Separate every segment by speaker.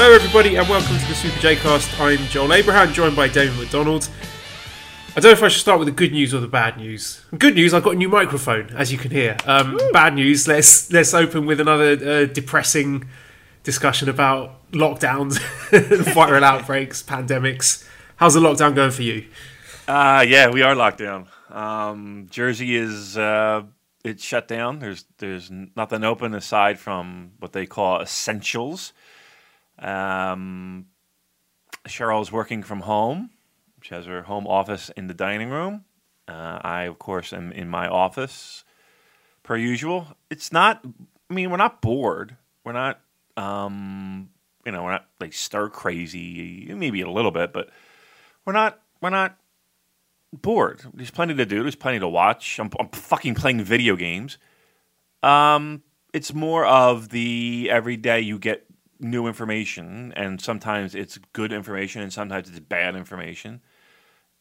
Speaker 1: Hello, everybody, and welcome to the Super J Cast. I'm Joel Abraham, joined by David McDonald. I don't know if I should start with the good news or the bad news. Good news, I've got a new microphone, as you can hear. Um, bad news, let's let's open with another uh, depressing discussion about lockdowns, viral outbreaks, pandemics. How's the lockdown going for you?
Speaker 2: Uh, yeah, we are locked down. Um, Jersey is uh, it's shut down. There's there's nothing open aside from what they call essentials. Um, Cheryl is working from home. She has her home office in the dining room. Uh, I, of course, am in my office per usual. It's not. I mean, we're not bored. We're not. Um, you know, we're not like stir crazy. Maybe a little bit, but we're not. We're not bored. There's plenty to do. There's plenty to watch. I'm, I'm fucking playing video games. Um, it's more of the everyday you get new information, and sometimes it's good information, and sometimes it's bad information,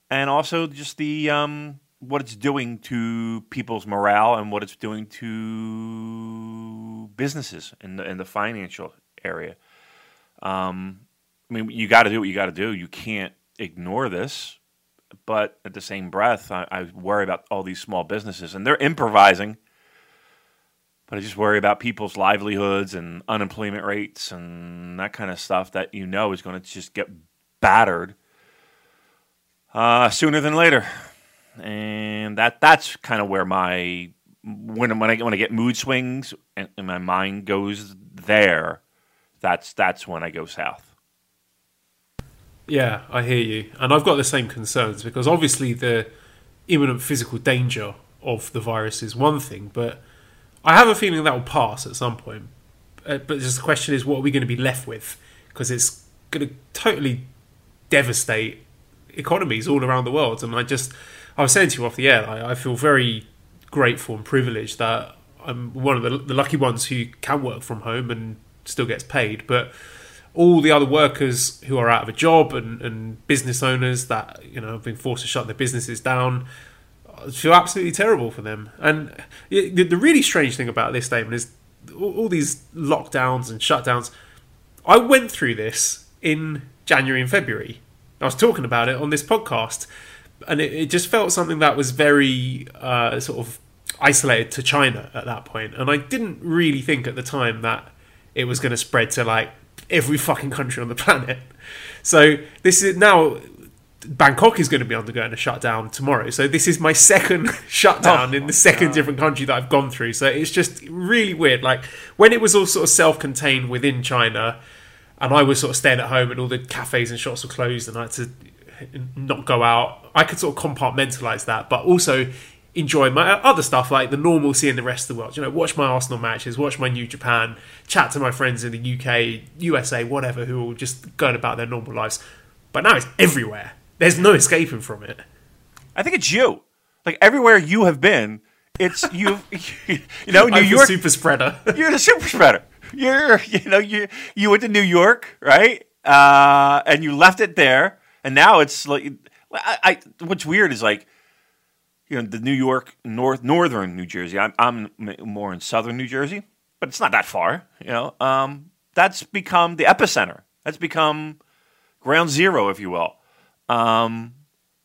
Speaker 2: and also just the um, what it's doing to people's morale and what it's doing to businesses in the in the financial area. Um, I mean, you got to do what you got to do. You can't ignore this, but at the same breath, I, I worry about all these small businesses, and they're improvising but I just worry about people's livelihoods and unemployment rates and that kind of stuff that you know is going to just get battered uh, sooner than later. And that that's kind of where my when when I when I get mood swings and, and my mind goes there, that's that's when I go south.
Speaker 1: Yeah, I hear you, and I've got the same concerns because obviously the imminent physical danger of the virus is one thing, but I have a feeling that will pass at some point. Uh, but just the question is, what are we going to be left with? Because it's going to totally devastate economies all around the world. And I just, I was saying to you off the air, I, I feel very grateful and privileged that I'm one of the, the lucky ones who can work from home and still gets paid. But all the other workers who are out of a job and, and business owners that you know have been forced to shut their businesses down, feel absolutely terrible for them. And the, really strange thing about this statement is all, all, these lockdowns and shutdowns. I went through this in January and February. I was talking about it on this podcast, and it, it just felt something that was very uh, sort of isolated to China at that point. And I didn't really think at the time that it was going to spread to like every fucking country on the planet. So this is now Bangkok is going to be undergoing a shutdown tomorrow. So this is my second shutdown oh, in the second God. different country that I've gone through. So it's just really weird. Like when it was all sort of self-contained within China, and I was sort of staying at home, and all the cafes and shops were closed, and I had to not go out. I could sort of compartmentalize that, but also enjoy my other stuff like the normalcy in the rest of the world. You know, watch my Arsenal matches, watch my New Japan, chat to my friends in the UK, USA, whatever, who are just going about their normal lives. But now it's everywhere there's no escaping from it.
Speaker 2: I think it's you. Like everywhere you have been, it's you. You know, New
Speaker 1: I'm
Speaker 2: York.
Speaker 1: super spreader.
Speaker 2: you're the super spreader. You're, you know, you you went to New York, right? Uh, and you left it there, and now it's like, I, I. What's weird is like, you know, the New York north northern New Jersey. I'm I'm more in southern New Jersey, but it's not that far. You know, um, that's become the epicenter. That's become ground zero, if you will um,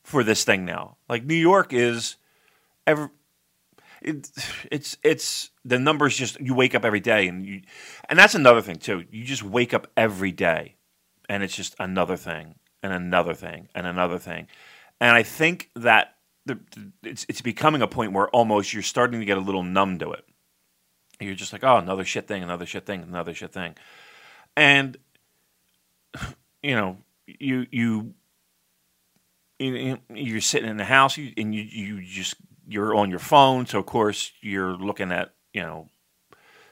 Speaker 2: for this thing now. Like New York is ever. It, it's it's the numbers just you wake up every day and you and that's another thing too you just wake up every day and it's just another thing and another thing and another thing and I think that the, it's it's becoming a point where almost you're starting to get a little numb to it you're just like oh another shit thing another shit thing another shit thing and you know you you you're sitting in the house and you, you just you're on your phone so of course you're looking at you know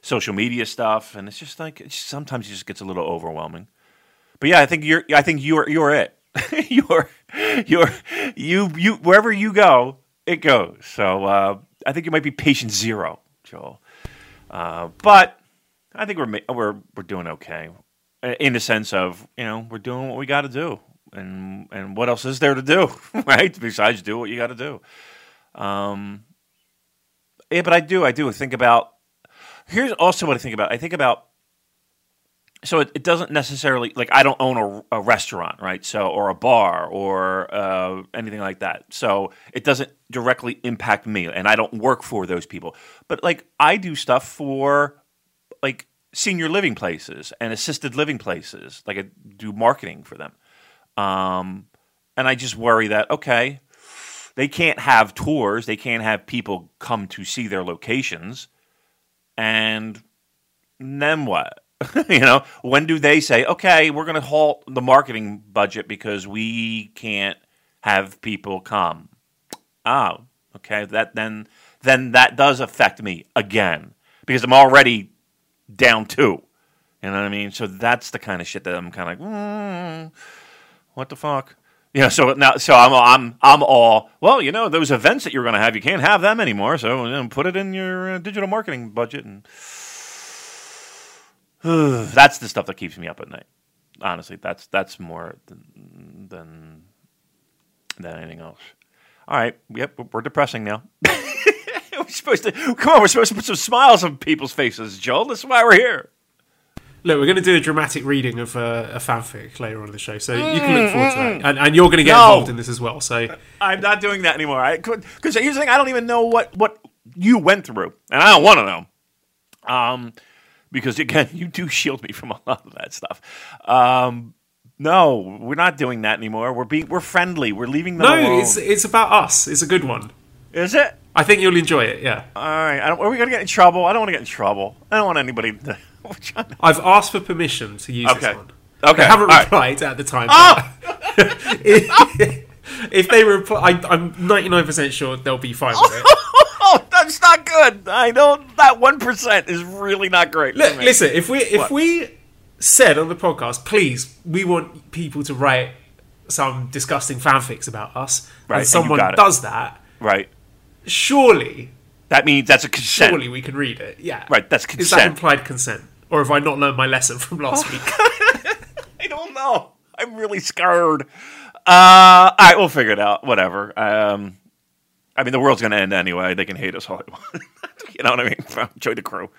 Speaker 2: social media stuff, and it's just like it's sometimes it just gets a little overwhelming. But yeah, I think you're. I think you're. You're it. you're. You're. You. You. Wherever you go, it goes. So uh, I think you might be patient zero, Joel. Uh, but I think we're we're we're doing okay, in the sense of you know we're doing what we got to do, and and what else is there to do, right? Besides do what you got to do. Um, yeah, but I do. I do think about. Here's also what I think about. I think about. So it, it doesn't necessarily like I don't own a, a restaurant, right? So or a bar or uh, anything like that. So it doesn't directly impact me, and I don't work for those people. But like I do stuff for like senior living places and assisted living places. Like I do marketing for them, um, and I just worry that okay, they can't have tours, they can't have people come to see their locations, and then what? you know, when do they say, okay, we're going to halt the marketing budget because we can't have people come? Oh, okay, that then then that does affect me again because I'm already down two. You know what I mean? So that's the kind of shit that I'm kind of like, mm, what the fuck? Yeah, so now, so I'm, I'm, I'm all well. You know, those events that you're going to have, you can't have them anymore. So you know, put it in your uh, digital marketing budget, and that's the stuff that keeps me up at night. Honestly, that's that's more than than, than anything else. All right, yep, we're depressing now. we're supposed to come on. We're supposed to put some smiles on people's faces, Joel. That's why we're here.
Speaker 1: Look, we're going to do a dramatic reading of uh, a fanfic later on in the show, so you can look forward to that. And, and you're going to get
Speaker 2: No.
Speaker 1: involved in this as well. So
Speaker 2: I'm not doing that anymore. Because here's the thing: I don't even know what what you went through, and I don't want to know. Um, because again, you do shield me from a lot of that stuff. Um, no, we're not doing that anymore. We're being we're friendly. We're leaving them
Speaker 1: no,
Speaker 2: alone.
Speaker 1: it's it's about us. It's a good one.
Speaker 2: Is it?
Speaker 1: I think you'll enjoy it. Yeah,
Speaker 2: All right. I don't, are we gonna get in trouble? I don't want to get in trouble. I don't want anybody. To, we're trying to-
Speaker 1: I've asked for permission to use
Speaker 2: Okay.
Speaker 1: this one.
Speaker 2: Okay.
Speaker 1: They haven't
Speaker 2: all right.
Speaker 1: replied at the time.
Speaker 2: Oh! Ah!
Speaker 1: if, if they reply, I, I'm 99% sure they'll be fine with it.
Speaker 2: Oh, that's not good. I know that one percent is really not great.
Speaker 1: Look, listen, if we if
Speaker 2: What?
Speaker 1: we said on the podcast, please, we want people to write some disgusting fanfics about us,
Speaker 2: Right, and
Speaker 1: and someone
Speaker 2: it.
Speaker 1: does that,
Speaker 2: Right.
Speaker 1: surely,
Speaker 2: That means that's a consent.
Speaker 1: surely we can read it. Yeah,
Speaker 2: Right, that's consent.
Speaker 1: Is that implied consent, or have I not learned my lesson from last week?
Speaker 2: I don't know. I'm really scared. Uh, all right, we'll figure it out. Whatever. Um, I mean, the world's going to end anyway. They can hate us all they want. you know what I mean? Join the crew.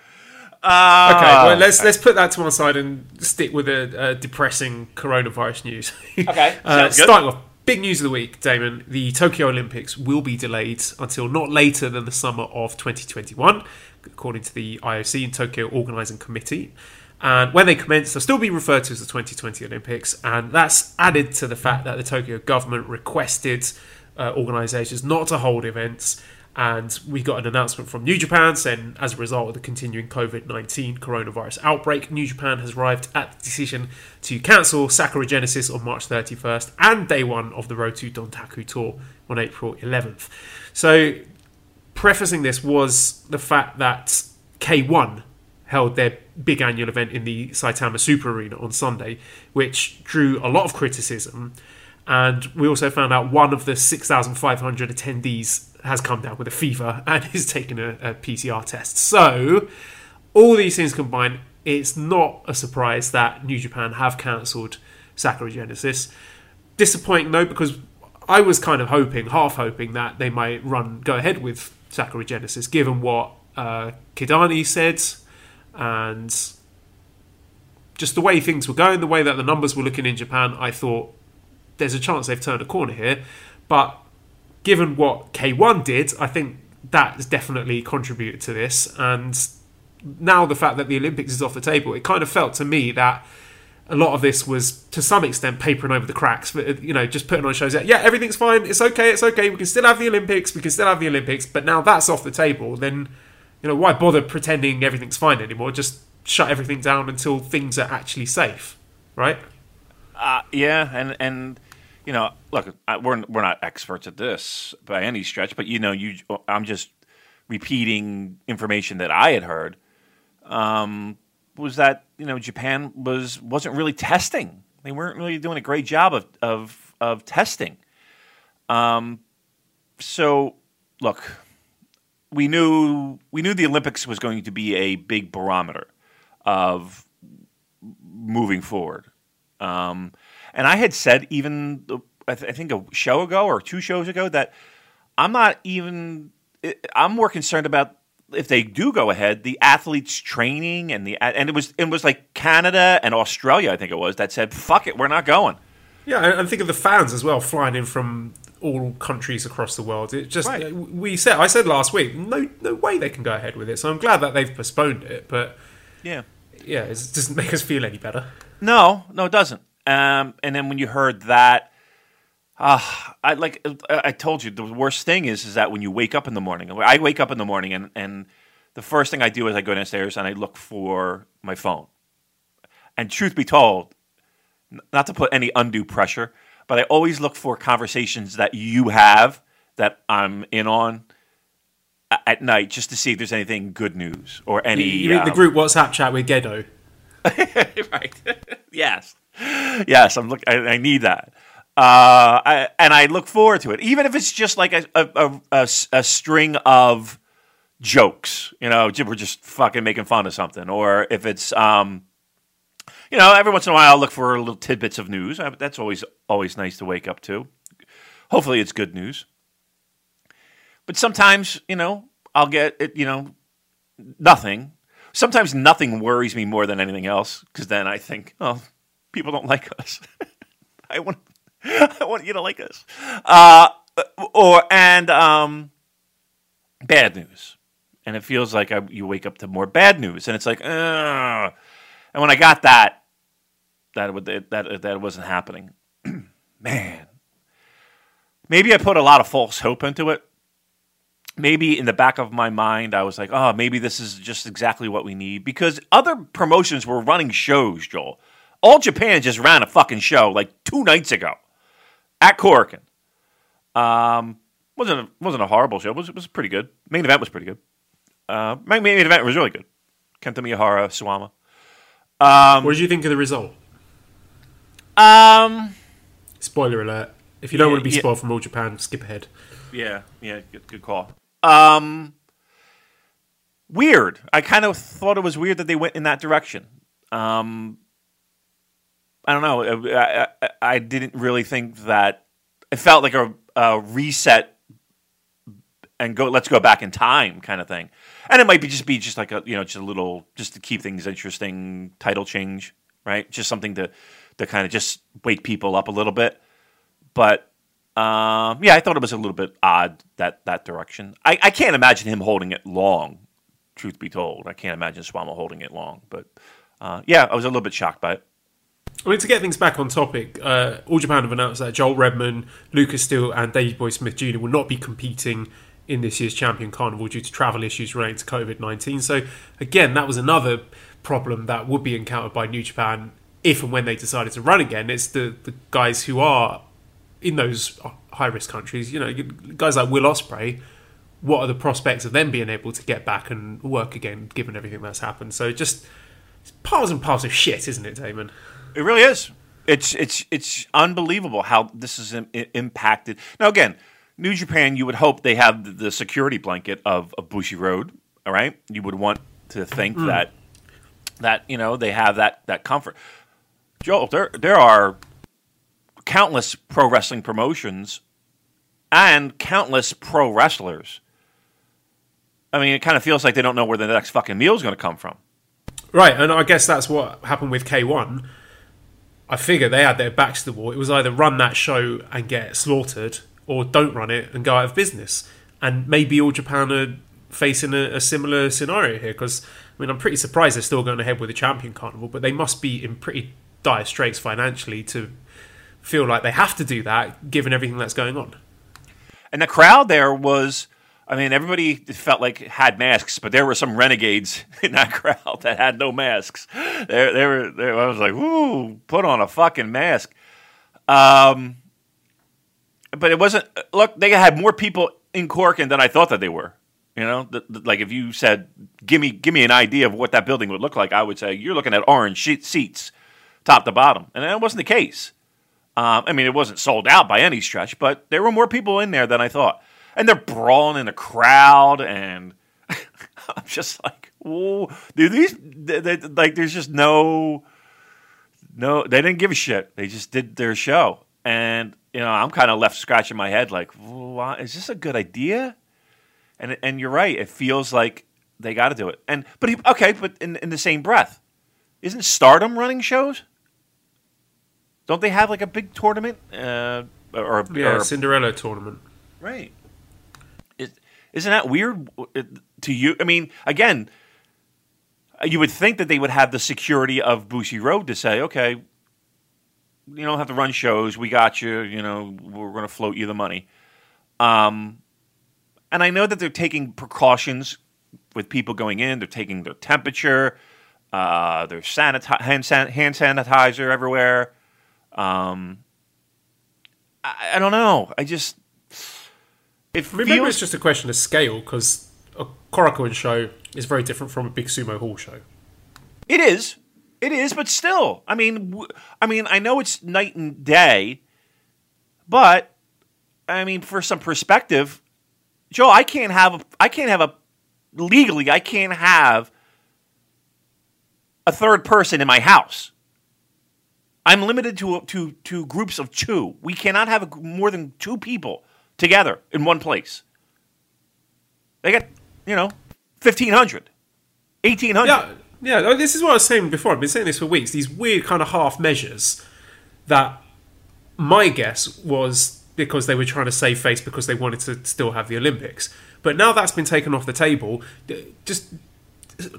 Speaker 2: Uh,
Speaker 1: Okay, well let's let's put that to one side and stick with the uh, depressing coronavirus news.
Speaker 2: Okay,
Speaker 1: uh, starting off, big news of the week, Damon. The Tokyo Olympics will be delayed until not later than the summer of 2021, according to the IOC and Tokyo Organising Committee. And when they commence, they'll still be referred to as the 2020 Olympics, and that's added to the fact that the Tokyo government requested uh, organisations not to hold events and we got an announcement from New Japan saying, as a result of the continuing COVID 19 coronavirus outbreak, New Japan has arrived at the decision to cancel Sakura Genesis on March 31st and day one of the Road to Dontaku Tour on April 11th. So, prefacing this was the fact that K1 held their big annual event in the Saitama Super Arena on Sunday, which drew a lot of criticism. And we also found out one of the 6,500 attendees has come down with a fever and is taking a, a PCR test. So, all these things combined, it's not a surprise that New Japan have cancelled Sakura Genesis. Disappointing though, because I was kind of hoping, half hoping, that they might run go ahead with Sakura Genesis, given what uh, Kidani said and just the way things were going, the way that the numbers were looking in Japan. I thought there's a chance they've turned a corner here, but given what K1 did, I think that has definitely contributed to this. And now the fact that the Olympics is off the table, it kind of felt to me that a lot of this was to some extent papering over the cracks, but you know, just putting on shows that yeah, everything's fine, it's okay, it's okay, we can still have the Olympics, we can still have the Olympics, but now that's off the table, then you know, why bother pretending everything's fine anymore? Just shut everything down until things are actually safe, right?
Speaker 2: Uh, yeah, and and you know, look, I, we're we're not experts at this by any stretch, but you know, you I'm just repeating information that I had heard. um, was that you know Japan was wasn't really testing. They weren't really doing a great job of of, of testing. Um, so look, we knew we knew the Olympics was going to be a big barometer of moving forward. Um, and I had said even I, th- I think a show ago or two shows ago that I'm not even I'm more concerned about if they do go ahead, the athletes training and the and it was it was like Canada and Australia, I think it was, that said, "Fuck it, we're not going."
Speaker 1: Yeah, and think of the fans as well, flying in from all countries across the world. It just
Speaker 2: Right.
Speaker 1: we said I said last week, no no way they can go ahead with it. So I'm glad that they've postponed it, but
Speaker 2: Yeah.
Speaker 1: yeah, it doesn't make us feel any better.
Speaker 2: No, no, it doesn't. Um, and then when you heard that, uh, I like I told you the worst thing is is that when you wake up in the morning, I wake up in the morning and and the first thing I do is I go downstairs and I look for my phone. And truth be told, not to put any undue pressure, but I always look for conversations that you have that I'm in on at night just to see if there's anything good news or any.
Speaker 1: You mean the
Speaker 2: um,
Speaker 1: group WhatsApp chat with Gedo?
Speaker 2: right. yes. Yes, I'm look. I, I need that, uh, I, and I look forward to it, even if it's just like a a a string of jokes. You know, we're just fucking making fun of something, or if it's, um, you know, every once in a while I'll look for little tidbits of news. That's always always nice to wake up to. Hopefully, it's good news. But sometimes, you know, I'll get it. You know, nothing sometimes nothing worries me more than anything else because then I think, oh, people don't like us. I want, I want you to like us. Uh, or and um, bad news, and it feels like I, you wake up to more bad news, and it's like, Ugh. and when I got that, that would that that, that wasn't happening. Man, maybe I put a lot of false hope into it maybe in the back of my mind, I was like, oh, maybe this is just exactly what we need. Because other promotions were running shows, Joel. All Japan just ran a fucking show like two nights ago at Korakuen. Um, wasn't a, wasn't a horrible show. It was, it was pretty good. Main event was pretty good. Uh, main, main event was really good. Kento Miyahara, Suwama.
Speaker 1: what did you think of the result?
Speaker 2: Um,
Speaker 1: Spoiler alert. If you don't
Speaker 2: Yeah,
Speaker 1: want to be
Speaker 2: yeah.
Speaker 1: spoiled from All Japan, skip ahead.
Speaker 2: Yeah, yeah, good, good call. Um, weird. I kind of thought it was weird that they went in that direction. Um, I don't know. I, I, I didn't really think that. It felt like a, a reset and go. Let's go back in time, kind of thing. And it might be just be just like a you know just a little just to keep things interesting. Title change, right? Just something to to kind of just wake people up a little bit. But um, yeah, I thought it was a little bit odd that that direction. I, I can't imagine him holding it long. Truth be told, I can't imagine Suwama holding it long. But uh, yeah, I was a little bit shocked by it.
Speaker 1: I mean, to get things back on topic, uh, All Japan have announced that Joel Redman, Lucas Steele, and Davey Boy Smith Jr. will not be competing in this year's Champion Carnival due to travel issues relating to COVID 19. So, again, that was another problem that would be encountered by New Japan if and when they decided to run again. It's the, the guys who are in those high risk countries, you know, guys like Will Ospreay. What are the prospects of them being able to get back and work again, given everything that's happened? So, just it's piles and piles of shit, isn't it, Damon?
Speaker 2: It really is. It's it's it's unbelievable how this is Im- impacted. Now again, New Japan, you would hope they have the- security blanket of, of Bushiroad. All right, you would want to think mm. that that you know they have that that comfort. Joel, there there are countless pro wrestling promotions and countless pro wrestlers. I mean, it kind of feels like they don't know where the next fucking meal is going to come from.
Speaker 1: Right, and I guess that's what happened with K1. I figure they had their backs to the wall. It was either run that show and get slaughtered, or don't run it and go out of business. And maybe All Japan are facing a, a similar scenario here because, I mean, I'm pretty surprised they're still going ahead with the Champion Carnival, but they must be in pretty dire straits financially to feel like they have to do that given everything that's going on.
Speaker 2: And the crowd there was, I mean, everybody felt like had masks, but there were some renegades in that crowd that had no masks. There, there were. There, I was like, "Ooh, put on a fucking mask." Um, but it wasn't. Look, they had more people in Korakuen than I thought that they were. You know, the, the, like if you said, "Give me, give me an idea of what that building would look like," I would say you're looking at orange sheet seats, top to bottom, and that wasn't the case. Um, I mean, it wasn't sold out by any stretch, but there were more people in there than I thought, and they're brawling in the crowd, and I'm just like, "Whoa, dude, these they, they, like, there's just no, no, they didn't give a shit. They just did their show, and you know, I'm kind of left scratching my head, like, "Why- is this a good idea?" And and you're right. It feels like they got to do it. And but he, okay, but in in the same breath, isn't Stardom running shows? Don't they have like a big tournament? Uh, or,
Speaker 1: Yeah,
Speaker 2: or
Speaker 1: Cinderella tournament.
Speaker 2: right? Is, isn't that weird uh, to you? I mean, again, you would think that they would have the security of Bushiroad to say, okay, you don't have to run shows. We got you. You know, we're going to float you the money. Um, and I know that they're taking precautions with people going in. They're taking their temperature. Uh, there's hand, san- hand sanitizer everywhere. Um, I, I don't know. I just it
Speaker 1: maybe
Speaker 2: feels
Speaker 1: it's just a question of scale because a Korakuen show is very different from a big sumo hall show.
Speaker 2: It is. It is, but still, I mean, w- I mean, I know it's night and day, but I mean, for some perspective, Joe, I can't have, a, I can't have a legally, I can't have a third person in my house. I'm limited to to to groups of two. We cannot have a, more than two people together in one place. They got, you know, 1,500, 1,800.
Speaker 1: Yeah, yeah. This is what I was saying before. I've been saying this for weeks. These weird kind of half measures that my guess was because they were trying to save face because they wanted to still have the Olympics. But now that's been taken off the table. Just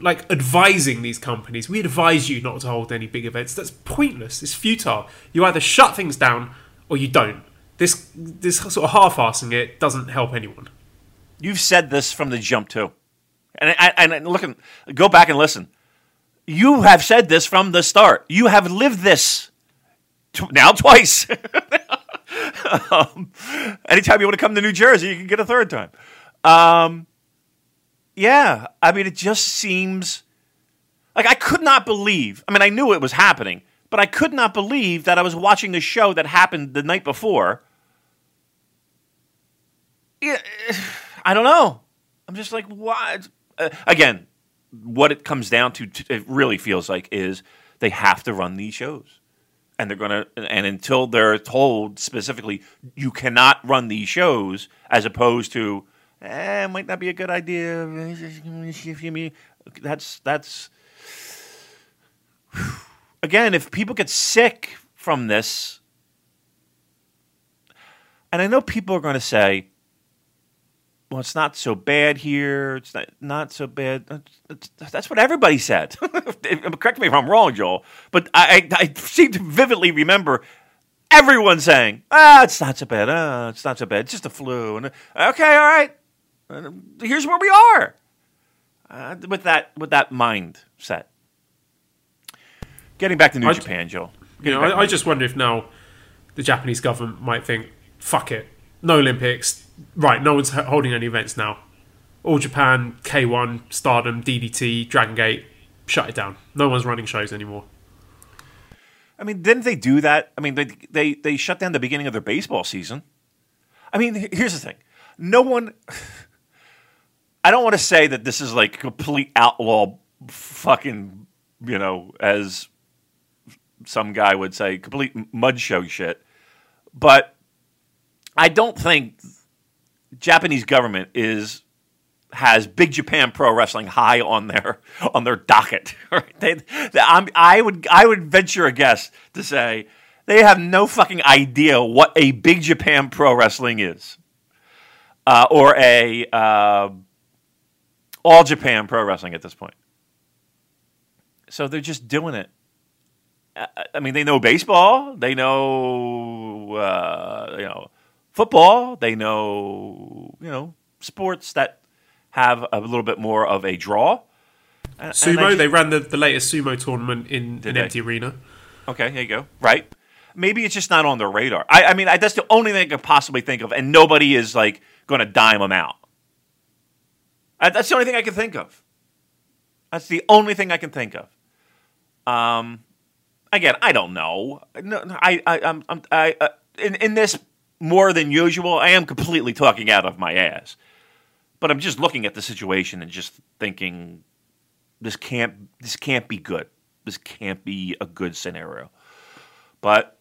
Speaker 1: like advising these companies, we advise you not to hold any big events. That's pointless. It's futile. You either shut things down or you don't. This this sort of half-assing it doesn't help anyone.
Speaker 2: You've said this from the jump too, and I, and look, and go back and listen. You have said this from the start. You have lived this tw- now twice. um, anytime you want to come to New Jersey, you can get a third time. Um, yeah, I mean, it just seems like I could not believe. I mean, I knew it was happening, but I could not believe that I was watching the show that happened the night before. I don't know. I'm just like, what? Uh, again, what it comes down to, it really feels like, is they have to run these shows. And they're going to, and until they're told specifically, you cannot run these shows, as opposed to, eh, it might not be a good idea. That's, that's, again, if people get sick from this, and I know people are going to say, well, it's not so bad here. It's not, not so bad. That's- what everybody said. Correct me if I'm wrong, Joel, but I, I, I seem to vividly remember everyone saying, ah, it's not so bad. Ah, it's not so bad. It's just a flu. And okay, all right. Here's where we are uh, with that with that mindset. Getting back to New
Speaker 1: I-
Speaker 2: Japan, Joel.
Speaker 1: You know, I, I just wonder if now the Japanese government might think, "Fuck it, no Olympics." Right, no one's holding any events now. All Japan, K1, Stardom, DDT, Dragon Gate, shut it down. No one's running shows anymore.
Speaker 2: I mean, didn't they do that? I mean, they they they shut down the beginning of their baseball season. I mean, here's the thing: no one. I don't want to say that this is like complete outlaw, fucking, you know, as some guy would say, complete mud show shit. But I don't think Japanese government is has Big Japan Pro Wrestling high on their on their docket. Right? They, they, I would I would venture a guess to say they have no fucking idea what a Big Japan Pro Wrestling is, uh, or a uh, All Japan Pro Wrestling at this point. So they're just doing it. I- I mean, they know baseball. They know uh, you know football. They know you know sports that have a little bit more of a draw. And- and
Speaker 1: Sumo,
Speaker 2: I-
Speaker 1: they ran the, the latest sumo tournament in an empty arena.
Speaker 2: Okay, there you go. Right. Maybe it's just not on their radar. I, I mean, I, that's the only thing I could possibly think of, and nobody is like going to dime them out. Uh, That's the only thing I can think of. That's the only thing I can think of. Um, again, I don't know. No, I, I, I'm, I'm, I, uh, in, in this more than usual, I am completely talking out of my ass. But I'm just looking at the situation and just thinking, this can't, this can't be good. This can't be a good scenario. But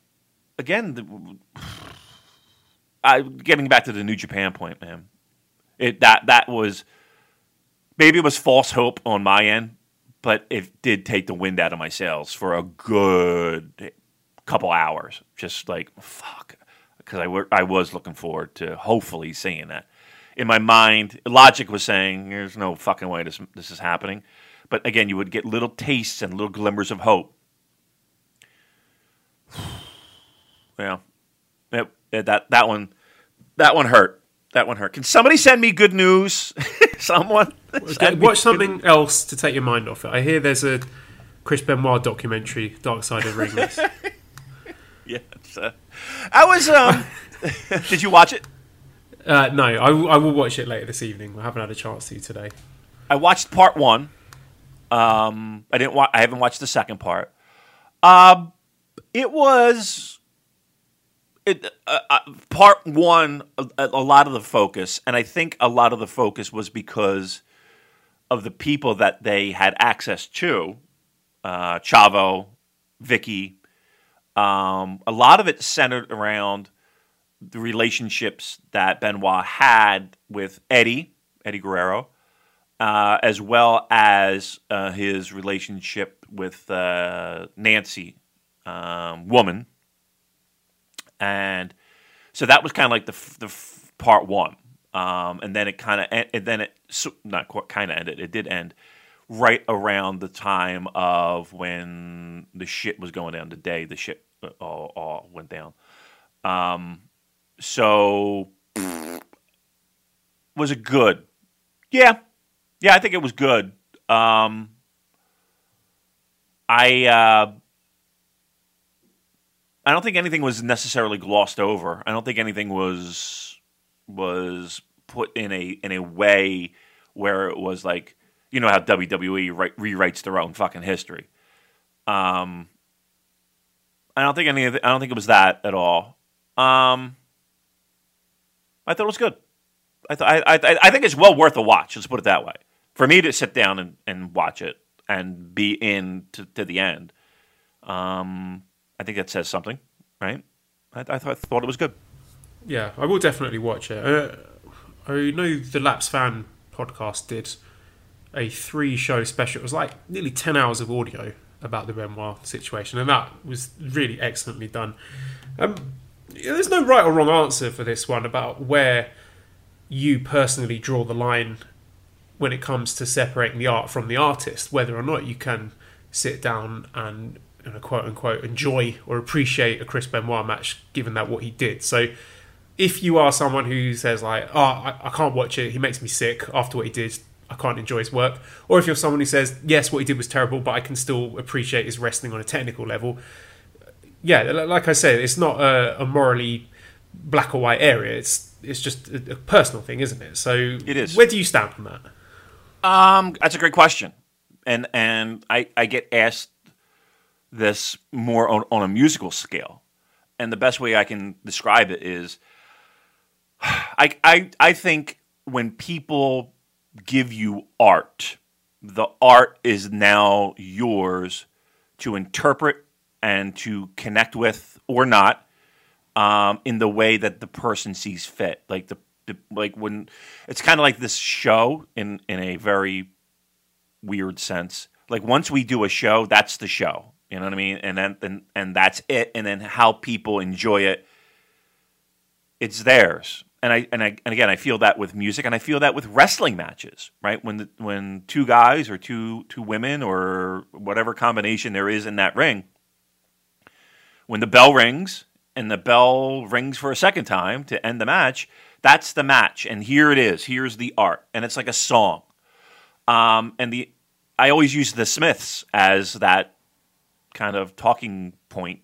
Speaker 2: again, the, I, getting back to the New Japan point, man, it that that was maybe it was false hope on my end, but it did take the wind out of my sails for a good couple hours. Just like fuck, because I I was looking forward to hopefully seeing that. In my mind, logic was saying there's no fucking way this this is happening, but again, you would get little tastes and little glimmers of hope. Yeah, it, it- that that one, that one hurt. That one hurt. Can somebody send me good news? Someone
Speaker 1: Okay, watch
Speaker 2: good-
Speaker 1: something else to take your mind off it. I hear there's a Chris Benoit documentary, Dark Side of Ring. Rust.
Speaker 2: Yeah, uh, I was. Um, did you watch it?
Speaker 1: uh, no, I, will- will watch it later this evening. I haven't had a chance to today.
Speaker 2: I watched part one. Um, I didn't. Wa- I haven't watched the second part. Um, it was. It uh, uh, part one. A, a lot of the focus, and I think a lot of the focus was because of the people that they had access to. Uh, Chavo, Vicky. Um, a lot of it centered around the relationships that Benoit had with Eddie, Eddie Guerrero, uh, as well as uh, his relationship with uh, Nancy, um, woman, and so that was kind of like the the part one, um, and then it kind of and then it not kind of ended. It did end right around the time of when the shit was going down. The day the shit uh, all, all went down. Um, so was it good? Yeah, yeah, I think it was good. Um, I uh, I don't think anything was necessarily glossed over. I don't think anything was was put in a in a way where it was like you know how WWE write, rewrites their own fucking history. Um, I don't think any I don't think it was that at all. Um, I thought it was good. I, th- I, I, I think it's well worth a watch. Let's put it that way. For me to sit down and, and watch it and be in to, to the end, um, I think that says something, right? I, I thought, thought it was good.
Speaker 1: Yeah, I will definitely watch it. Uh, I know the Lapsed Fan podcast did a three show special. It was like nearly 10 hours of audio about the Benoit situation, and that was really excellently done. Um, there's no right or wrong answer for this one about where you personally draw the line when it comes to separating the art from the artist, whether or not you can sit down and you know, quote unquote enjoy or appreciate a Chris Benoit match, given that what he did. So, if you are someone who says like, "Oh, I, I can't watch it. He makes me sick after what he did. I can't enjoy his work," or if you're someone who says, "Yes, what he did was terrible, but I can still appreciate his wrestling on a technical level," yeah, like I said, it's not a, a morally black or white area. It's it's just a, a personal thing, isn't it? So
Speaker 2: It is.
Speaker 1: Where do you stand on that?
Speaker 2: Um, that's a great question, and and I, I get asked this more on, on a musical scale, and the best way I can describe it is, I I I think when people give you art, the art is now yours to interpret and to connect with or not um, in the way that the person sees fit. Like the, the like when it's kind of like this show in in a very weird sense. Like once we do a show, that's the show. You know what I mean? And then and, and that's it. And then how people enjoy it, it's theirs. And I and I and again, I feel that with music, and I feel that with wrestling matches. Right when the, when two guys or two two women or whatever combination there is in that ring, when the bell rings and the bell rings for a second time to end the match, that's the match. And here it is. Here's the art. And it's like a song. Um, and the I always use the Smiths as that kind of talking point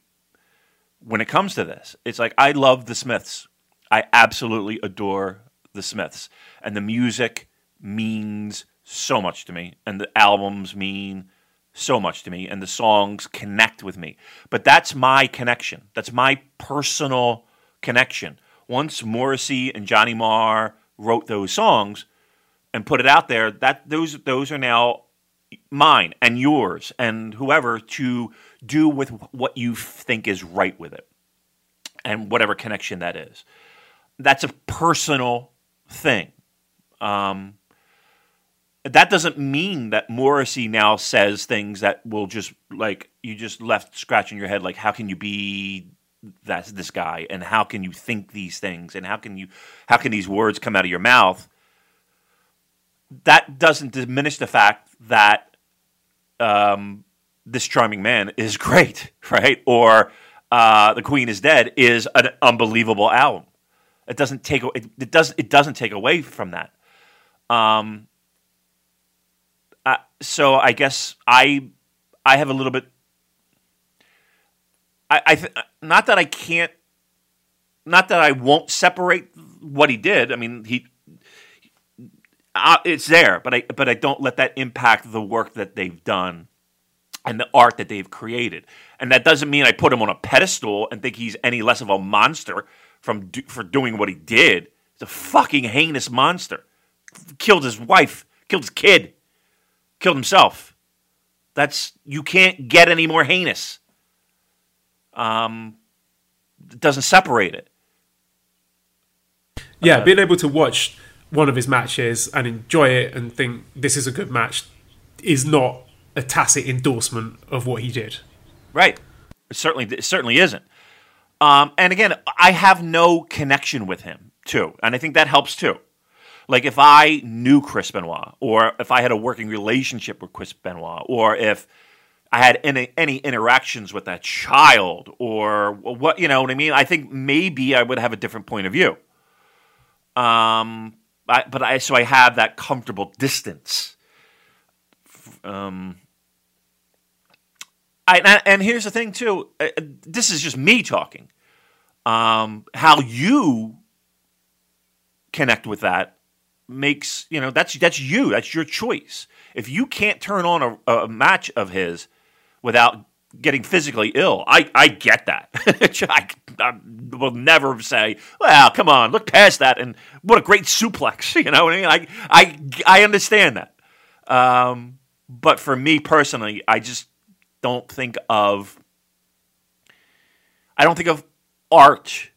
Speaker 2: when it comes to this. It's like I love the Smiths. I absolutely adore the Smiths. And the music means so much to me, and the albums mean so much to me, and the songs connect with me. But that's my connection. That's my personal connection. Once Morrissey and Johnny Marr wrote those songs and put it out there, that those those are now mine and yours and whoever to do with what you think is right with it and whatever connection that is. That's a personal thing. Um, that doesn't mean that Morrissey now says things that will just like you just left scratching your head like how can you be that's this guy and how can you think these things and how can you how can these words come out of your mouth that doesn't diminish the fact that um, this charming man is great right or uh, the queen is dead is an unbelievable album it doesn't take it, it doesn't it doesn't take away from that um, uh, so I guess I I have a little bit. I, I th- not that I can't, not that I won't separate what he did. I mean, he uh, it's there, but I but I don't let that impact the work that they've done and the art that they've created. And that doesn't mean I put him on a pedestal and think he's any less of a monster from do, for doing what he did. He's a fucking heinous monster. Killed his wife, killed his kid killed himself. That's you can't get any more heinous. Um, it doesn't separate it.
Speaker 1: Yeah, uh, being able to watch one of his matches and enjoy it and think this is a good match is not a tacit endorsement of what he did.
Speaker 2: Right. It certainly, it certainly isn't. Um, and again, I have no connection with him too, and I think that helps too. Like if I knew Chris Benoit, or if I had a working relationship with Chris Benoit, or if I had any, any interactions with that child, or what you know what I mean, I think maybe I would have a different point of view. Um, I, but I so I have that comfortable distance. Um, I, and here's the thing too. Uh, this is just me talking. Um, how you connect with that makes you know that's that's you that's your choice if you can't turn on a, a match of his without getting physically ill. I i get that. I, I, will never say well come on look past that and what a great suplex you know what i mean? I i, I understand that. Um, but for me personally i just don't think of i don't think of art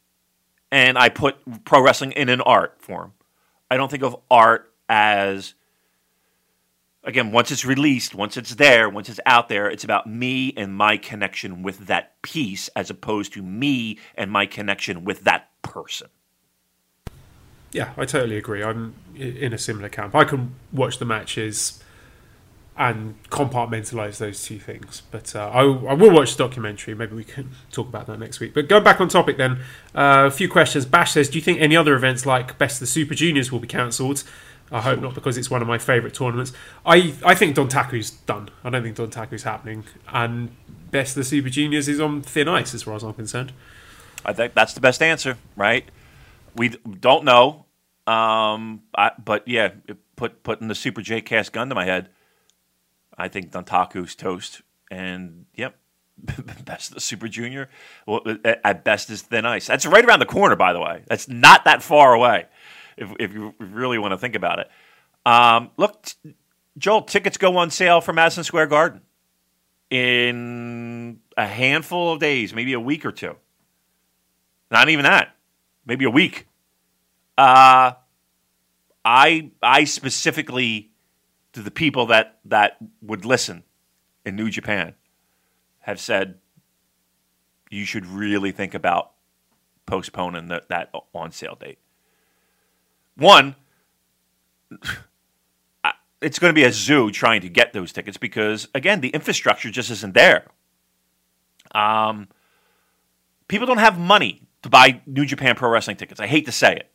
Speaker 2: and i put pro wrestling in an art form. I don't think of art as again, once it's released, once it's there, once it's out there, it's about me and my connection with that piece as opposed to me and my connection with that person.
Speaker 1: Yeah, I totally agree. I'm in a similar camp. I can watch the matches and compartmentalize those two things. But uh, I, I, will watch the documentary. Maybe we can talk about that next week. But going back on topic then, uh, a few questions. Bash says, do you think any other events like Best of the Super Juniors will be cancelled? I hope not because it's one of my favourite tournaments. I, I think Dontaku's done. I don't think Dontaku's happening. And Best of the Super Juniors is on thin ice as far as I'm concerned.
Speaker 2: I think that's the best answer, right? We don't know. Um, I, but yeah, put putting the Super J cast gun to my head I think Dontaku's toast. And yep, best of the Super Junior. Well, at best is thin ice. That's right around the corner, by the way. That's not that far away, if, if you really want to think about it. Um, look, Joel, tickets go on sale for Madison Square Garden in a handful of days, maybe a week or two. Not even that, maybe a week. Uh, I I specifically to the people that that would listen in New Japan have said you should really think about postponing the, that on sale date. One, it's going to be a zoo trying to get those tickets because again, the infrastructure just isn't there. Um, people don't have money to buy New Japan Pro Wrestling tickets. I hate to say it.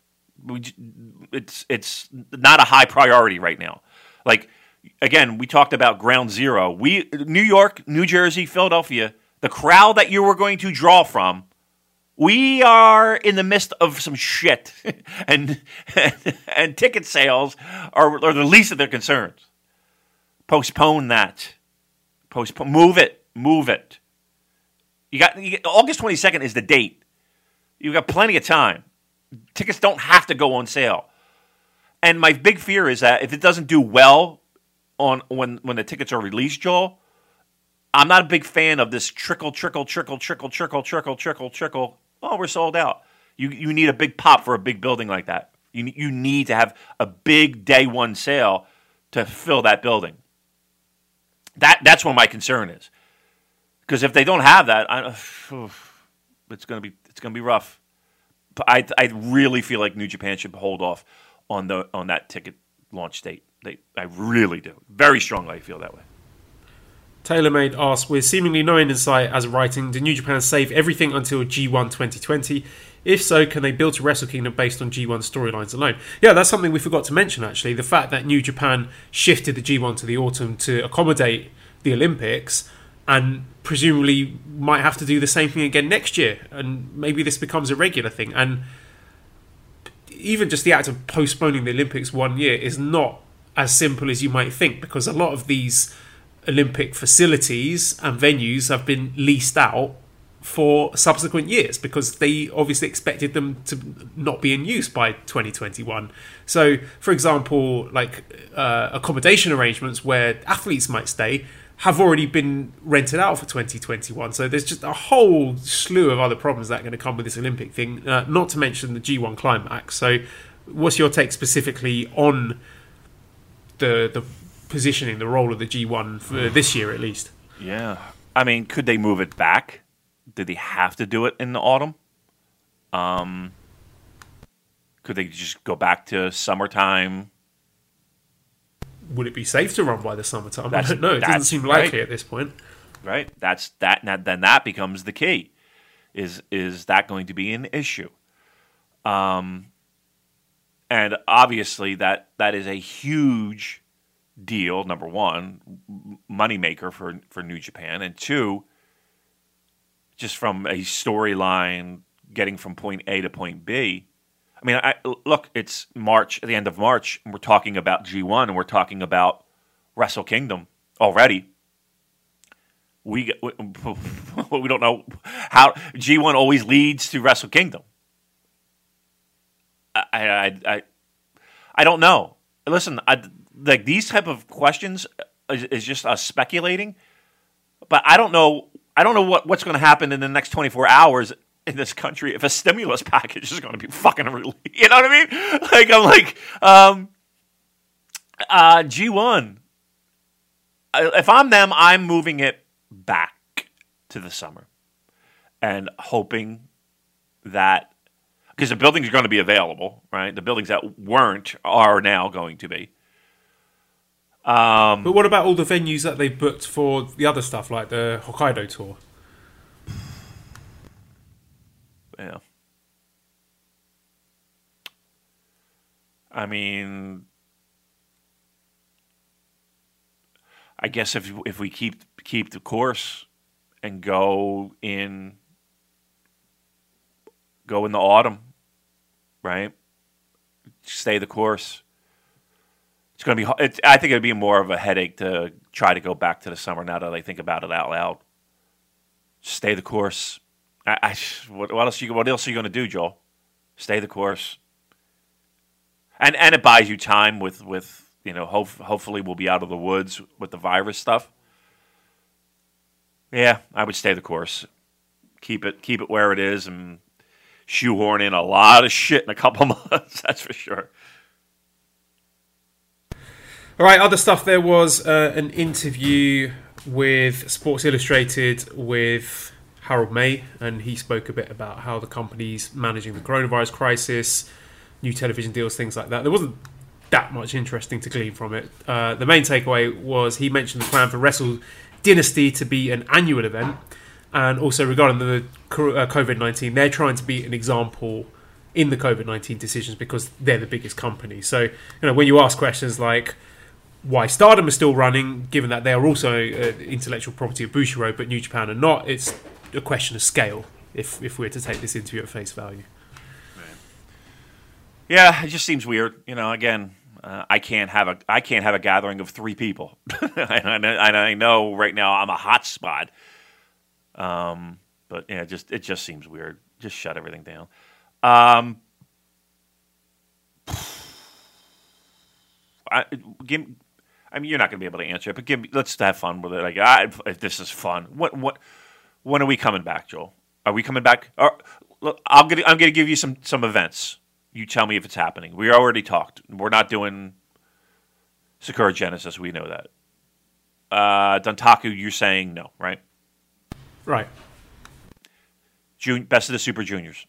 Speaker 2: It's it's not a high priority right now. Like again, we talked about ground zero. We New York, New Jersey, Philadelphia, the crowd that you were going to draw from We are in the midst of some shit, and and, and ticket sales are, are the least of their concerns. Postpone that. Postpone. Move it. Move it. You got, you August twenty second is the date. You've got plenty of time. Tickets don't have to go on sale. And my big fear is that if it doesn't do well on when when the tickets are released, Joel, I'm not a big fan of this trickle, trickle, trickle, trickle, trickle, trickle, trickle, trickle. Oh, we're sold out. You you need a big pop for a big building like that. You you need to have a big day one sale to fill that building. That that's where my concern is. Because if they don't have that, I, it's gonna be it's gonna be rough. I I really feel like New Japan should hold off on the on that ticket launch date. They I really do. Very strongly I feel that way.
Speaker 1: TaylorMade asks, with seemingly no end in sight as writing, do New Japan save everything until G1 2020? If so, can they build a Wrestle Kingdom based on G1 storylines alone? Yeah, that's something we forgot to mention actually. The fact that New Japan shifted the G1 to the autumn to accommodate the Olympics and presumably might have to do the same thing again next year. And maybe this becomes a regular thing. And even just the act of postponing the Olympics one year is not as simple as you might think because a lot of these Olympic facilities and venues have been leased out for subsequent years because they obviously expected them to not be in use by 2021. So, for example, like uh, accommodation arrangements where athletes might stay have already been rented out for 2021. So there's just a whole slew of other problems that are going to come with this Olympic thing, uh, not to mention the G1 climax. So, what's your take specifically on the the positioning, the role of the G1 for this year at least?
Speaker 2: Yeah. I mean, could they move it back? Did they have to do it in the autumn? Um, could they just go back to summertime?
Speaker 1: Would it be safe to run by the summertime?
Speaker 2: That's-
Speaker 1: I don't know. It doesn't seem likely
Speaker 2: right.
Speaker 1: at this point.
Speaker 2: Right. That's that. Now, then that becomes the key. Is is that going to be an issue? Um, and obviously that that is a huge deal. Number one, moneymaker for for New Japan, and two, just from a storyline getting from point A to point B. I mean, I, look, it's March, at the end of March, and we're talking about G1 and we're talking about Wrestle Kingdom already. We we, we don't know how G1 always leads to Wrestle Kingdom. I I I, I don't know. Listen, I, like these type of questions is, is just us speculating, but I don't know. I don't know what, what's going to happen in the next 24 hours in this country if a stimulus package is going to be fucking released. You know what I mean? Like I'm like, um, uh, G1. If I'm them, I'm moving it back to the summer and hoping that because the buildings are going to be available, right? The buildings that weren't are now going to be. Um,
Speaker 1: But what about all the venues that they booked for the other stuff, like the Hokkaido tour?
Speaker 2: Yeah. I mean, I guess if if we keep keep the course and go in go in the autumn, right? Stay the course. It's going to be. It, I think it'd be more of a headache to try to go back to the summer now that I think about it out loud. Stay the course. I, I what, what else you what else are you going to do, Joel? Stay the course. And and it buys you time with with you know hope, hopefully we'll be out of the woods with the virus stuff. Yeah, I would stay the course. Keep it keep it where it is and shoehorn in a lot of shit in a couple months. That's for sure.
Speaker 1: All right, other stuff. There was uh, an interview with Sports Illustrated with Harold Meij, and he spoke a bit about how the company's managing the coronavirus crisis, new television deals, things like that. There wasn't that much interesting to glean from it. Uh, the main takeaway was he mentioned the plan for Wrestle Dynasty to be an annual event, and also regarding the COVID 19, they're trying to be an example in the COVID 19 decisions because they're the biggest company. So, you know, when you ask questions like, why Stardom is still running, given that they are also uh, intellectual property of Bushiroad, but New Japan are not. It's a question of scale, if if we're to take this interview at face value.
Speaker 2: Yeah, it just seems weird. You know, again, uh, I can't have a I can't have a gathering of three people, and, I, and I know right now I'm a hot spot. Um, but yeah, it just it just seems weird. Just shut everything down. Um, I, give, I mean, you're not going to be able to answer it, but give me, let's have fun with it. Like, I, if this is fun. What what when are we coming back, Joel? Are we coming back? Or, look, I'll get, I'm going to give you some some events. You tell me if it's happening. We already talked. We're not doing Sakura Genesis. We know that. Uh, Dontaku, you're saying no, right?
Speaker 1: Right.
Speaker 2: Jun- best of the Super Juniors.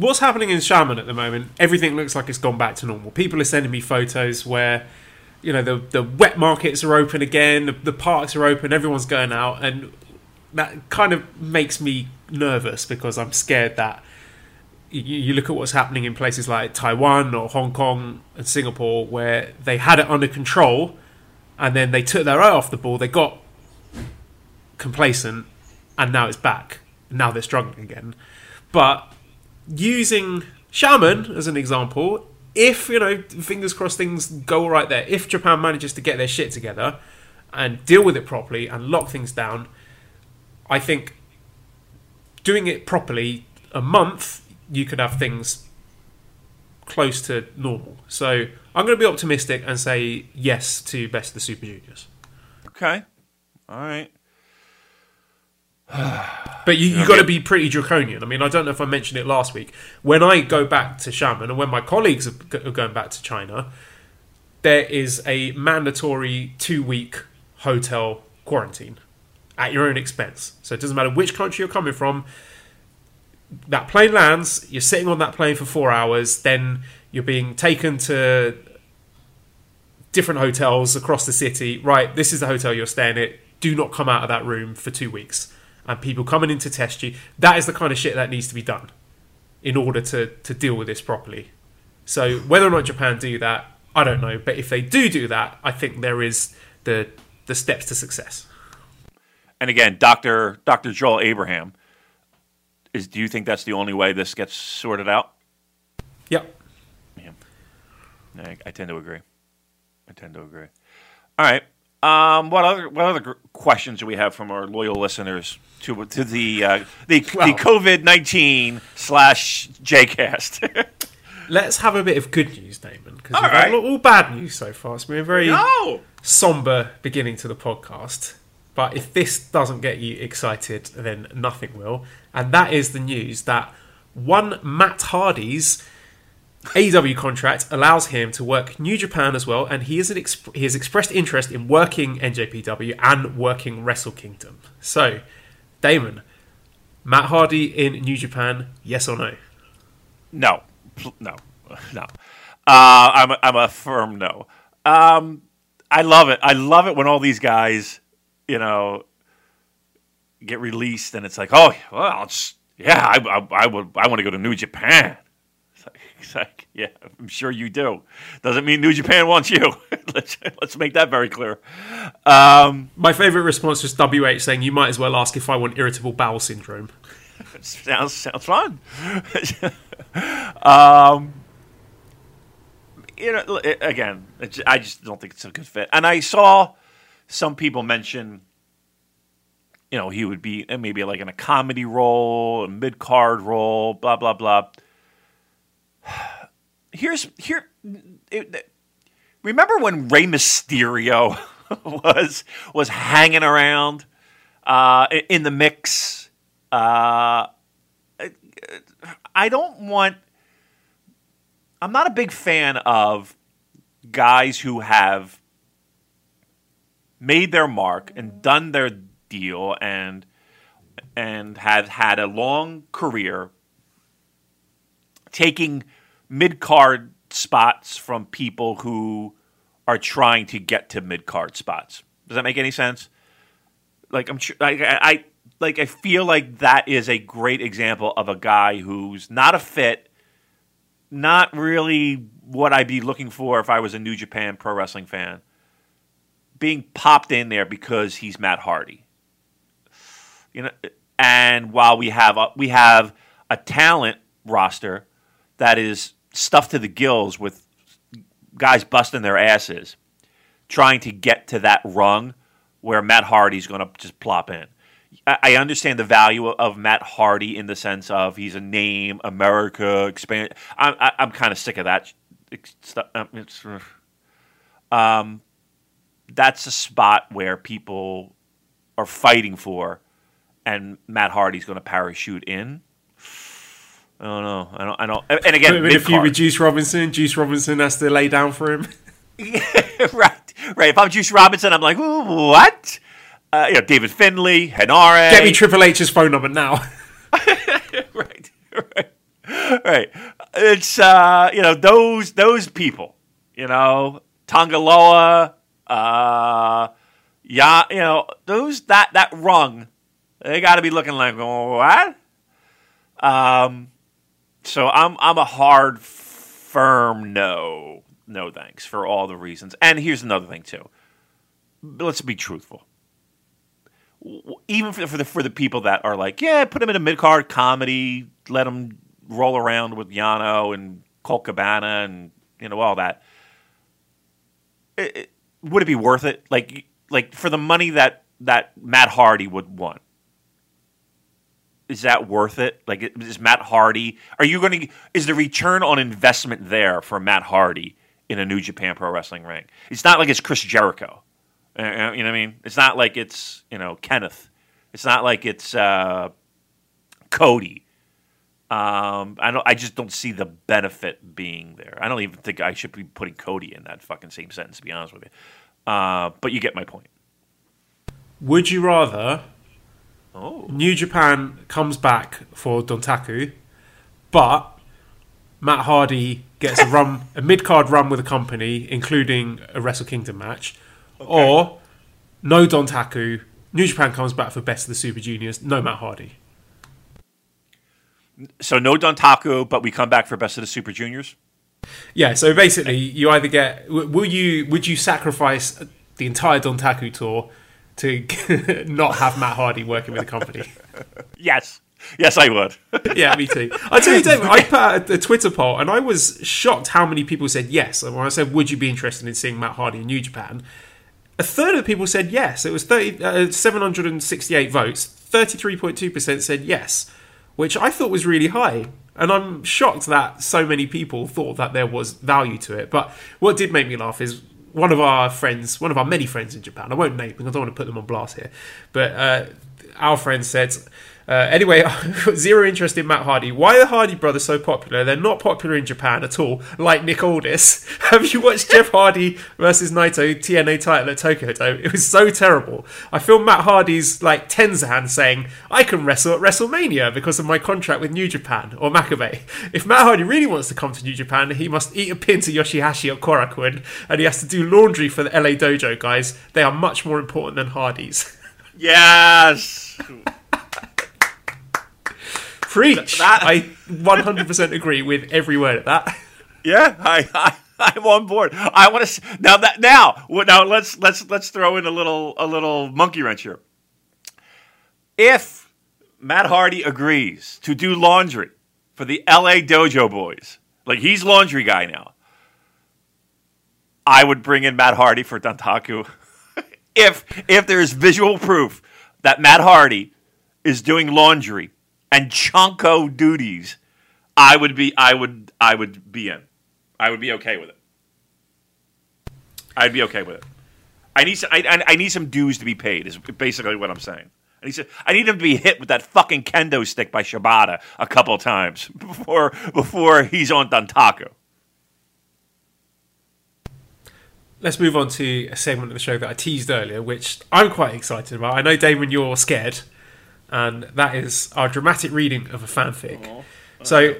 Speaker 1: What's happening in Xiamen at the moment? Everything looks like it's gone back to normal. People are sending me photos where, you know, the the wet markets are open again, the, the parks are open, everyone's going out, and that kind of makes me nervous because I'm scared that you, you look at what's happening in places like Taiwan or Hong Kong and Singapore where they had it under control and then they took their eye off the ball, they got complacent, and now it's back. Now they're struggling again. But using Xiamen as an example, if you know, fingers crossed, things go all right there. If Japan manages to get their shit together and deal with it properly and lock things down, I think doing it properly, a month you could have things close to normal. So I'm going to be optimistic and say yes to best of the Super Juniors.
Speaker 2: Okay. All right.
Speaker 1: But you, you got to be pretty draconian. I mean, I don't know if I mentioned it last week. When I go back to Xiamen and when my colleagues are going back to China, there is a mandatory two week hotel quarantine at your own expense. So it doesn't matter which country you're coming from. That plane lands, you're sitting on that plane for four hours, then you're being taken to different hotels across the city. Right, this is the hotel you're staying at. Do not come out of that room for two weeks. And people coming in to test you. That is the kind of shit that needs to be done in order to, to deal with this properly. So whether or not Japan do that, I don't know. But if they do do that, I think there is the the steps to success.
Speaker 2: And again, Doctor Doctor Joel Abraham. Is do you think that's the only way this gets sorted out?
Speaker 1: Yep.
Speaker 2: I, I tend to agree. I tend to agree. All right. Um, what other what other questions do we have from our loyal listeners to to the uh, the the COVID nineteen slash JCast?
Speaker 1: Let's have a bit of good news, Damon, because
Speaker 2: All
Speaker 1: we've had all bad news so far. It's been a very
Speaker 2: no.
Speaker 1: somber beginning to the podcast. But if this doesn't get you excited, then nothing will. And that is the news that one Matt Hardy's AEW contract allows him to work New Japan as well, and he is an exp- he has expressed interest in working NJPW and working Wrestle Kingdom. So, Damon, Matt Hardy in New Japan, yes or no?
Speaker 2: No, no, no. Uh, I'm a, I'm a firm no. Um, I love it. I love it when all these guys, you know, get released, and it's like, oh, well, just, yeah, I, I, I would, I want to go to New Japan. It's like, yeah, I'm sure you do. Doesn't mean New Japan wants you. let's let's make that very clear. Um,
Speaker 1: My favourite response was WH saying, "You might as well ask if I want irritable bowel syndrome."
Speaker 2: sounds sounds fun. um, you know, again, I just don't think it's a good fit. And I saw some people mention, you know, he would be uh, maybe like in a comedy role, a mid card role, blah blah blah. Here's here. It, remember when Rey Mysterio was was hanging around uh, in the mix? Uh, I don't want. I'm not a big fan of guys who have made their mark and done their deal and and have had a long career taking mid card spots from people who are trying to get to mid card spots. Does that make any sense? Like I'm sure, like I, I like I feel like that is a great example of a guy who's not a fit, not really what I'd be looking for if I was a New Japan Pro Wrestling fan, being popped in there because he's Matt Hardy. You know, and while we have a, we have a talent roster that is stuffed to the gills with guys busting their asses, trying to get to that rung where Matt Hardy's going to just plop in. I understand the value of Matt Hardy in the sense of he's a name, America, expand. I'm, I'm kind of sick of that stuff. Um, um, that's a spot where people are fighting for, and Matt Hardy's going to parachute in. I don't know. I don't. I don't. And again,
Speaker 1: if you reduce Robinson, Juice Robinson has to lay down for him.
Speaker 2: yeah, right, right. If I'm Juice Robinson, I'm like, what? Uh, you know, David Finlay, Henare.
Speaker 1: Get me Triple H's phone number now.
Speaker 2: right, right, right. It's uh, you know those those people. You know, Tanga Loa, uh, yeah, you know those that that rung. They got to be looking like oh, what? Um, so I'm I'm a hard, firm no, no thanks for all the reasons. And here's another thing too. Let's be truthful even for, for the for the people that are like, yeah, put him in a mid card comedy, let him roll around with Yano and Colt Cabana and you know all that. It, it- would it be worth it? Like like for the money that that Matt Hardy would want. Is that worth it? Like, is Matt Hardy? Are you going to? Is the return on investment there for Matt Hardy in a New Japan Pro Wrestling ring? It's not like it's Chris Jericho. Uh, You know what I mean? It's not like it's you know Kenneth. It's not like it's uh, Cody. Um, I don't. I just don't see the benefit being there. I don't even think I should be putting Cody in that fucking same sentence. To be honest with you, uh, but you get my point.
Speaker 1: Would you rather
Speaker 2: Oh,
Speaker 1: New Japan comes back for Dontaku, but Matt Hardy gets a run, a mid card run with a company, including a Wrestle Kingdom match, or no Dontaku. New Japan comes back for Best of the Super Juniors. No Matt Hardy.
Speaker 2: so no Dontaku, but we come back for Best of the Super Juniors.
Speaker 1: Yeah. So basically, you either get will you would you sacrifice the entire Dontaku tour to not have Matt Hardy working with the company?
Speaker 2: Yes, yes, I would.
Speaker 1: yeah, me too. I tell you, David, I put out a Twitter poll, and I was shocked how many people said yes. And when I said, "Would you be interested in seeing Matt Hardy in New Japan?" A third of the people said yes. It was 30, uh, 768 votes. Thirty-three point two percent said yes, which I thought was really high. And I'm shocked that so many people thought that there was value to it. But what did make me laugh is one of our friends, one of our many friends in Japan. I won't name because I don't want to put them on blast here. But uh, our friend said, uh, anyway, zero interest in Matt Hardy. Why are the Hardy brothers so popular? They're not popular in Japan at all, like Nick Aldis. Have you watched Jeff Hardy versus Naito TNA title at Tokyo Dome? It was so terrible. I feel Matt Hardy's like Tenzan saying, I can wrestle at WrestleMania because of my contract with New Japan or Makabe. If Matt Hardy really wants to come to New Japan, he must eat a pin to Yoshihashi or Korakuen, and he has to do laundry for the LA Dojo guys. They are much more important than Hardys.
Speaker 2: yes.
Speaker 1: Preach!
Speaker 2: That-
Speaker 1: I 100% agree with every word of that.
Speaker 2: Yeah, I, I I'm on board. I want to now that now now let's let's let's throw in a little a little monkey wrench here. If Matt Hardy agrees to do laundry for the LA Dojo Boys, like he's laundry guy now, I would bring in Matt Hardy for Dantaku. if if there's visual proof that Matt Hardy is doing laundry and chanko duties, I would be I would I would be in. I would be okay with it. I'd be okay with it. I need some, I, I- need some dues to be paid. Is basically what I'm saying. I need, to, I need him to be hit with that fucking kendo stick by Shibata a couple times before before he's on Dantaku.
Speaker 1: Let's move on to a segment of the show that I teased earlier, which I'm quite excited about. I know, Damon, you're scared, and that is our dramatic reading of a fanfic. So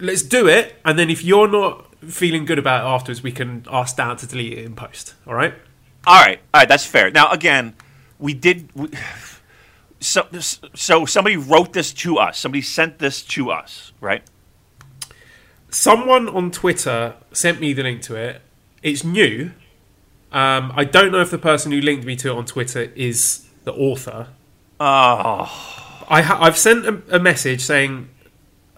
Speaker 1: let's do it, and then if you're not feeling good about it afterwards, we can ask Dan to delete it in post. All right?
Speaker 2: All right, all right, that's fair. Now again, we did. We, so so somebody wrote this to us. Somebody sent this to us, right?
Speaker 1: Someone on Twitter sent me the link to it. It's new. Um, I don't know if the person who linked me to it on Twitter is the author.
Speaker 2: Oh,
Speaker 1: I ha- I've sent a, a message saying,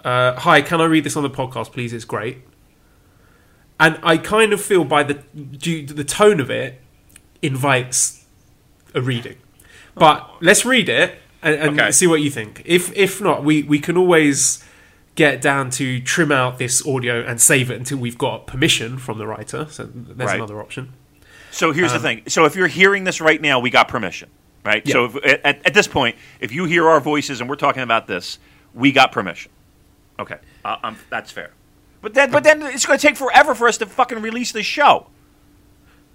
Speaker 1: uh, "Hi, can I read this on the podcast, please? It's great." And I kind of feel by the due to the tone of it invites a reading. But let's read it and, and
Speaker 2: Okay.
Speaker 1: see what you think. If if not, we we can always get Dan to trim out this audio and save it until we've got permission from the writer. So there's
Speaker 2: Right.
Speaker 1: another option.
Speaker 2: so here's the thing. So if you're hearing this right now, we got permission, right?
Speaker 1: Yeah.
Speaker 2: So if, at, at this point, if you hear our voices and we're talking about this, we got permission. Okay, uh, um, that's fair. But then, but then it's going to take forever for us to fucking release the show.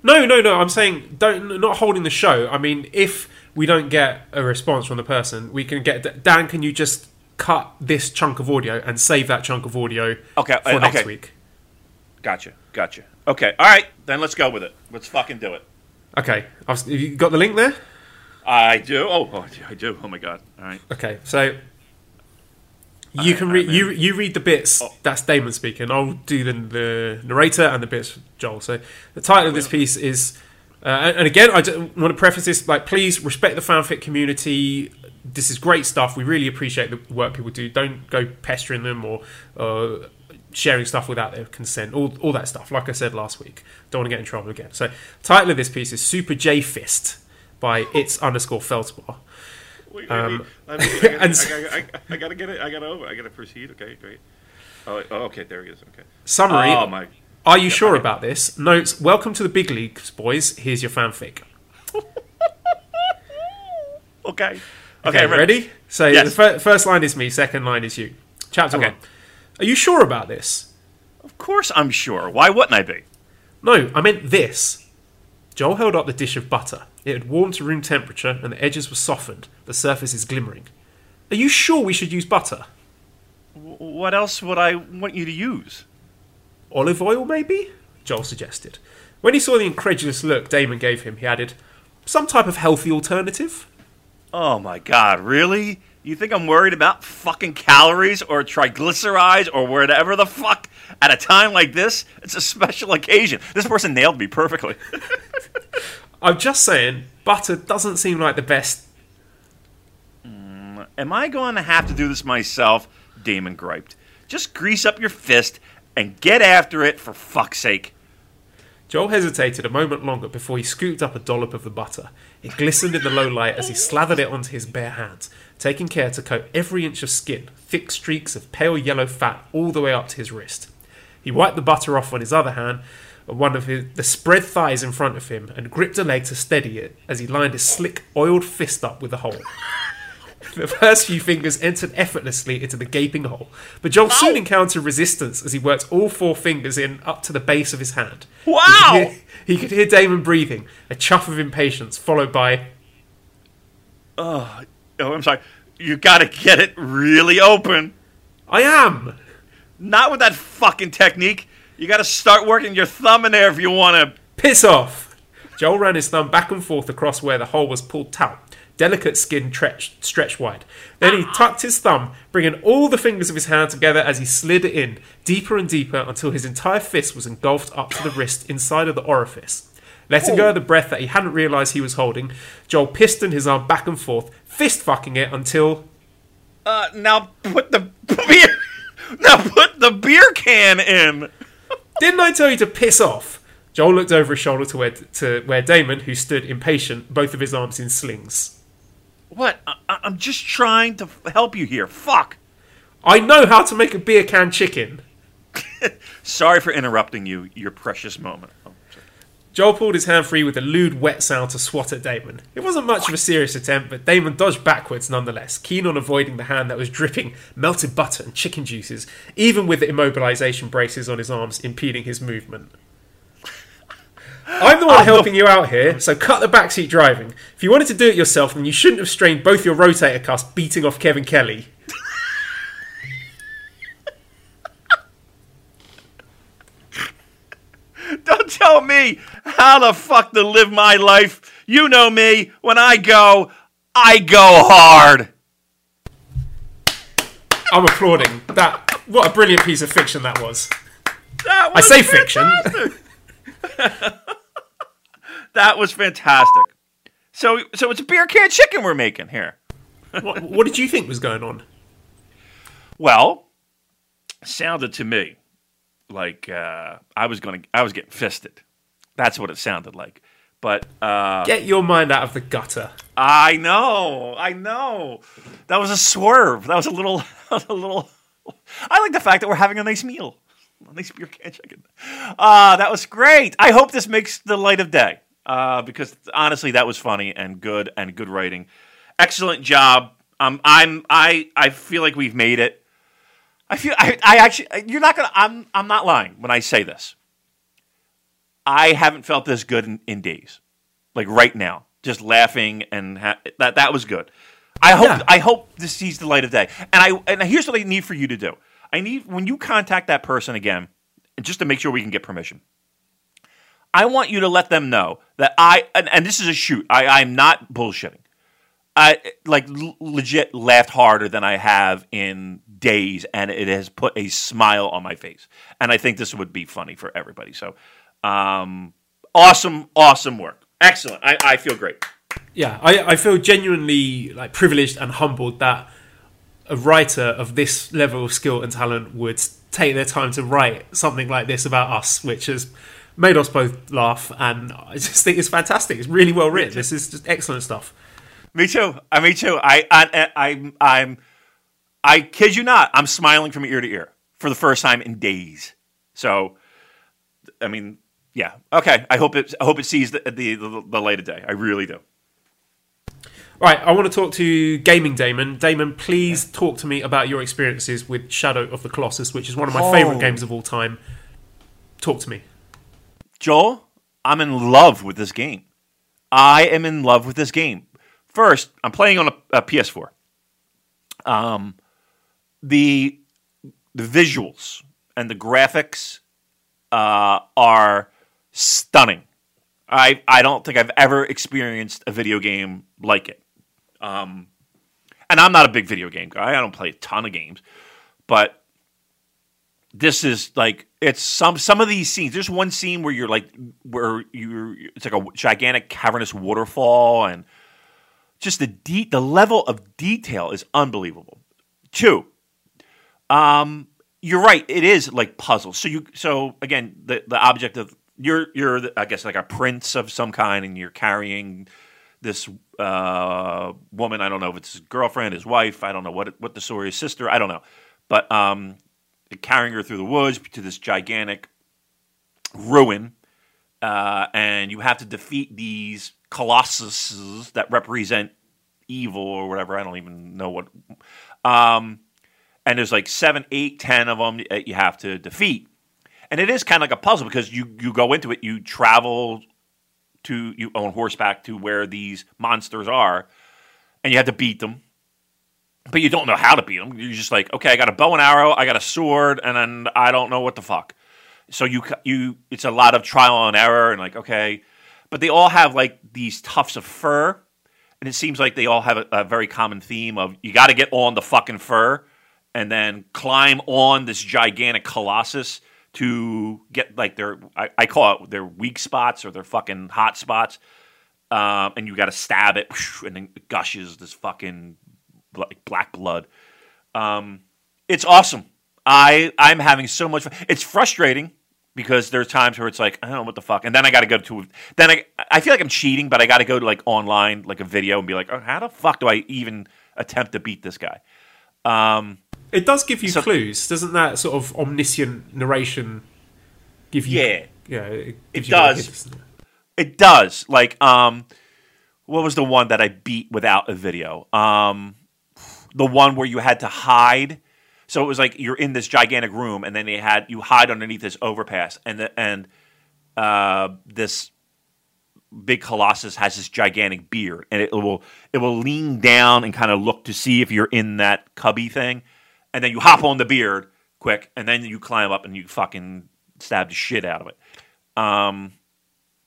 Speaker 1: No, no, no. I'm saying don't not holding the show. I mean, if we don't get a response from the person, we can get Dan. Can you just cut this chunk of audio and save that chunk of audio
Speaker 2: Okay,
Speaker 1: for
Speaker 2: uh,
Speaker 1: next
Speaker 2: okay.
Speaker 1: week?
Speaker 2: Gotcha, gotcha. Okay, all right, then let's go with it. Let's fucking do it.
Speaker 1: Okay, I've, you got the link there?
Speaker 2: I do. Oh, oh I do. Oh my god. All right.
Speaker 1: Okay, so you can read you you read the bits. That's Damon speaking. I'll do the, the narrator and the bits Joel. So the title of this piece is, uh, and and again, I want to preface this like, please respect the fanfic community. This is great stuff. We really appreciate the work people do. Don't go pestering them or. Uh, Sharing stuff without their consent, all, all that stuff. Like I said last week, don't want to get in trouble again. So, title of this piece is "Super J Fist" by its underscore Feldspar.
Speaker 2: Wait,
Speaker 1: Um,
Speaker 2: I, mean, I, gotta, I, gotta, I, gotta get it. I gotta over. I gotta proceed. Okay, great. Oh, oh, okay. There he is. Okay.
Speaker 1: Summary:
Speaker 2: Oh my.
Speaker 1: Are you sure about this? Notes: Welcome to the big leagues, boys. Here's your fanfic.
Speaker 2: Okay.
Speaker 1: Okay, ready? So
Speaker 2: Yes.
Speaker 1: the fir- first line is me, second line is you. Chapter
Speaker 2: Okay.
Speaker 1: one. Are you sure about this?
Speaker 2: Of course, I'm sure. Why wouldn't I be?
Speaker 1: No, I meant this. Joel held up the dish of butter. It had warmed to room temperature, and the edges were softened. The surface is glimmering. Are you sure we should use butter?
Speaker 2: W- What else would I want you to use?
Speaker 1: Olive oil, maybe? Joel suggested. When he saw the incredulous look Damon gave him, he added, Some type of healthy alternative?
Speaker 2: Oh my god, really? You think I'm worried about fucking calories or triglycerides or whatever the fuck at a time like this? It's a special occasion. This person nailed me perfectly.
Speaker 1: I'm just saying, butter doesn't seem like the best.
Speaker 2: Mm, am I going to have to do this myself? Damon griped. Just grease up your fist and get after it for fuck's sake.
Speaker 1: Joel hesitated a moment longer before he scooped up a dollop of the butter. It glistened in the low light as he slathered it onto his bare hands, taking care to coat every inch of skin, thick streaks of pale yellow fat all the way up to his wrist. He wiped the butter off on his other hand, one of his, the spread thighs in front of him, and gripped a leg to steady it as he lined his slick, oiled fist up with the hole. The first few fingers entered effortlessly into the gaping hole, but Joel soon encountered resistance as he worked all four fingers in up to the base of his hand. He
Speaker 2: Wow!
Speaker 1: could hear, he could hear Damon breathing, a chuff of impatience, followed by,
Speaker 2: Oh, Oh, I'm sorry. You gotta get it really open.
Speaker 1: I am!
Speaker 2: Not with that fucking technique. You gotta start working your thumb in there if you wanna.
Speaker 1: Piss off! Joel ran his thumb back and forth across where the hole was pulled taut, delicate skin stretched, stretched wide. Then he tucked his thumb, bringing all the fingers of his hand together as he slid it in, deeper and deeper until his entire fist was engulfed up to the wrist inside of the orifice. Letting go of the breath that he hadn't realised he was holding, Joel pistoned his arm back and forth, fist fucking it until
Speaker 2: Uh, now put the beer. Now put the beer can in.
Speaker 1: Didn't I tell you to piss off? Joel looked over his shoulder to where, to where Damon, who stood impatient, both of his arms in slings.
Speaker 2: What? I, I'm just trying to f- help you here. Fuck.
Speaker 1: I know how to make a beer can chicken.
Speaker 2: Sorry for interrupting you. Your precious moment.
Speaker 1: Joel pulled his hand free with a lewd, wet sound to swat at Damon. It wasn't much of a serious attempt, but Damon dodged backwards nonetheless, keen on avoiding the hand that was dripping melted butter and chicken juices, even with the immobilization braces on his arms impeding his movement. I'm the one helping you out here, so cut the backseat driving. If you wanted to do it yourself, then you shouldn't have strained both your rotator cuffs beating off Kevin Kelly.
Speaker 2: Don't tell me how the fuck to live my life. You know me. When I go, I go hard.
Speaker 1: I'm applauding. That what a brilliant piece of fiction that was.
Speaker 2: That
Speaker 1: I
Speaker 2: was
Speaker 1: say fiction.
Speaker 2: that was fantastic. So, so it's a beer can chicken we're making here.
Speaker 1: what, what did you think was going on?
Speaker 2: Well, sounded to me like uh, I was going to, I was getting fisted. That's what it sounded like. But uh,
Speaker 1: Get your mind out of the gutter.
Speaker 2: I know, I know. That was a swerve. That was a little, was a little. I like the fact that we're having a nice meal, a nice beer can chicken. Uh, that was great. I hope this makes the light of day uh, because honestly, that was funny and good and good writing. Excellent job. Um, I'm I I feel like we've made it. I feel I, I actually you're not gonna I'm I'm not lying when I say this. I haven't felt this good in, in days, like right now, just laughing and ha- that that was good. I hope
Speaker 1: Yeah.
Speaker 2: I hope this sees the light of day. And I and here's what I need for you to do. I need when you contact that person again, just to make sure we can get permission. I want you to let them know that I and, and this is a shoot. I I'm not bullshitting. I like l- legit laughed harder than I have in days, and it has put a smile on my face. And I think this would be funny for everybody. So, um, awesome, awesome work, excellent. I, I feel great.
Speaker 1: Yeah, I, I feel genuinely like privileged and humbled that a writer of this level of skill and talent would take their time to write something like this about us, which has made us both laugh. And I just think it's fantastic. It's really well written. This is just excellent stuff.
Speaker 2: Me too. I me too. I I I I'm I kid you not. I'm smiling from ear to ear for the first time in days. So, I mean, yeah. Okay. I hope it. I hope it sees the the, the, the light of day. I really do.
Speaker 1: Right, I want to talk to Gaming Damon. Damon, please talk to me about your experiences with Shadow of the Colossus, which is one of my
Speaker 2: Oh.
Speaker 1: favourite games of all time. Talk to me.
Speaker 2: Joel, I'm in love with this game. I am in love with this game. First, I'm playing on a, a PS4. Um, the the visuals and the graphics uh, are stunning. I I don't think I've ever experienced a video game like it. Um, and I'm not a big video game guy. I don't play a ton of games, but this is like it's some some of these scenes. There's one scene where you're like where you're it's like a gigantic cavernous waterfall and just the de- the level of detail is unbelievable. Two, um, you're right. It is like puzzles. So you so again the the object of you're you're I guess like a prince of some kind, and you're carrying this uh, woman. I don't know if it's his girlfriend, his wife. I don't know what what the story is. Sister. I don't know, but um, carrying her through the woods to this gigantic ruin, uh, and you have to defeat these colossuses that represent evil or whatever. I don't even know what. Um, and there's like seven, eight, ten of them that you have to defeat, and it is kind of like a puzzle because you you go into it, you travel to you on horseback to where these monsters are, and you have to beat them. But you don't know how to beat them. You're just like, okay, I got a bow and arrow, I got a sword, and then I don't know what the fuck. So you you it's a lot of trial and error, and like okay, but they all have like these tufts of fur, and it seems like they all have a, a very common theme of you got to get on the fucking fur, and then climb on this gigantic colossus to get like their I, I call it their weak spots or their fucking hot spots, um, and you got to stab it, and then it gushes this fucking like black blood. Um, it's awesome. I I'm having so much fun. It's frustrating because there's times where it's like I don't know what the fuck, and then I got to go to then I I feel like I'm cheating, but I got to go to like online like a video and be like, oh, how the fuck do I even attempt to beat this guy? Um,
Speaker 1: It does give you
Speaker 2: So-
Speaker 1: clues, doesn't that sort of omniscient narration give you?
Speaker 2: Yeah.
Speaker 1: yeah, it,
Speaker 2: It does. It does. Like, um, what was the one that I beat without a video? Um, the one where you had to hide. So it was like you're in this gigantic room, and then they had you hide underneath this overpass, and the, and uh, this big colossus has this gigantic beard, and it will it will lean down and kind of look to see if you're in that cubby thing, and then you hop on the beard quick, and then you climb up and you fucking stab the shit out of it. Um,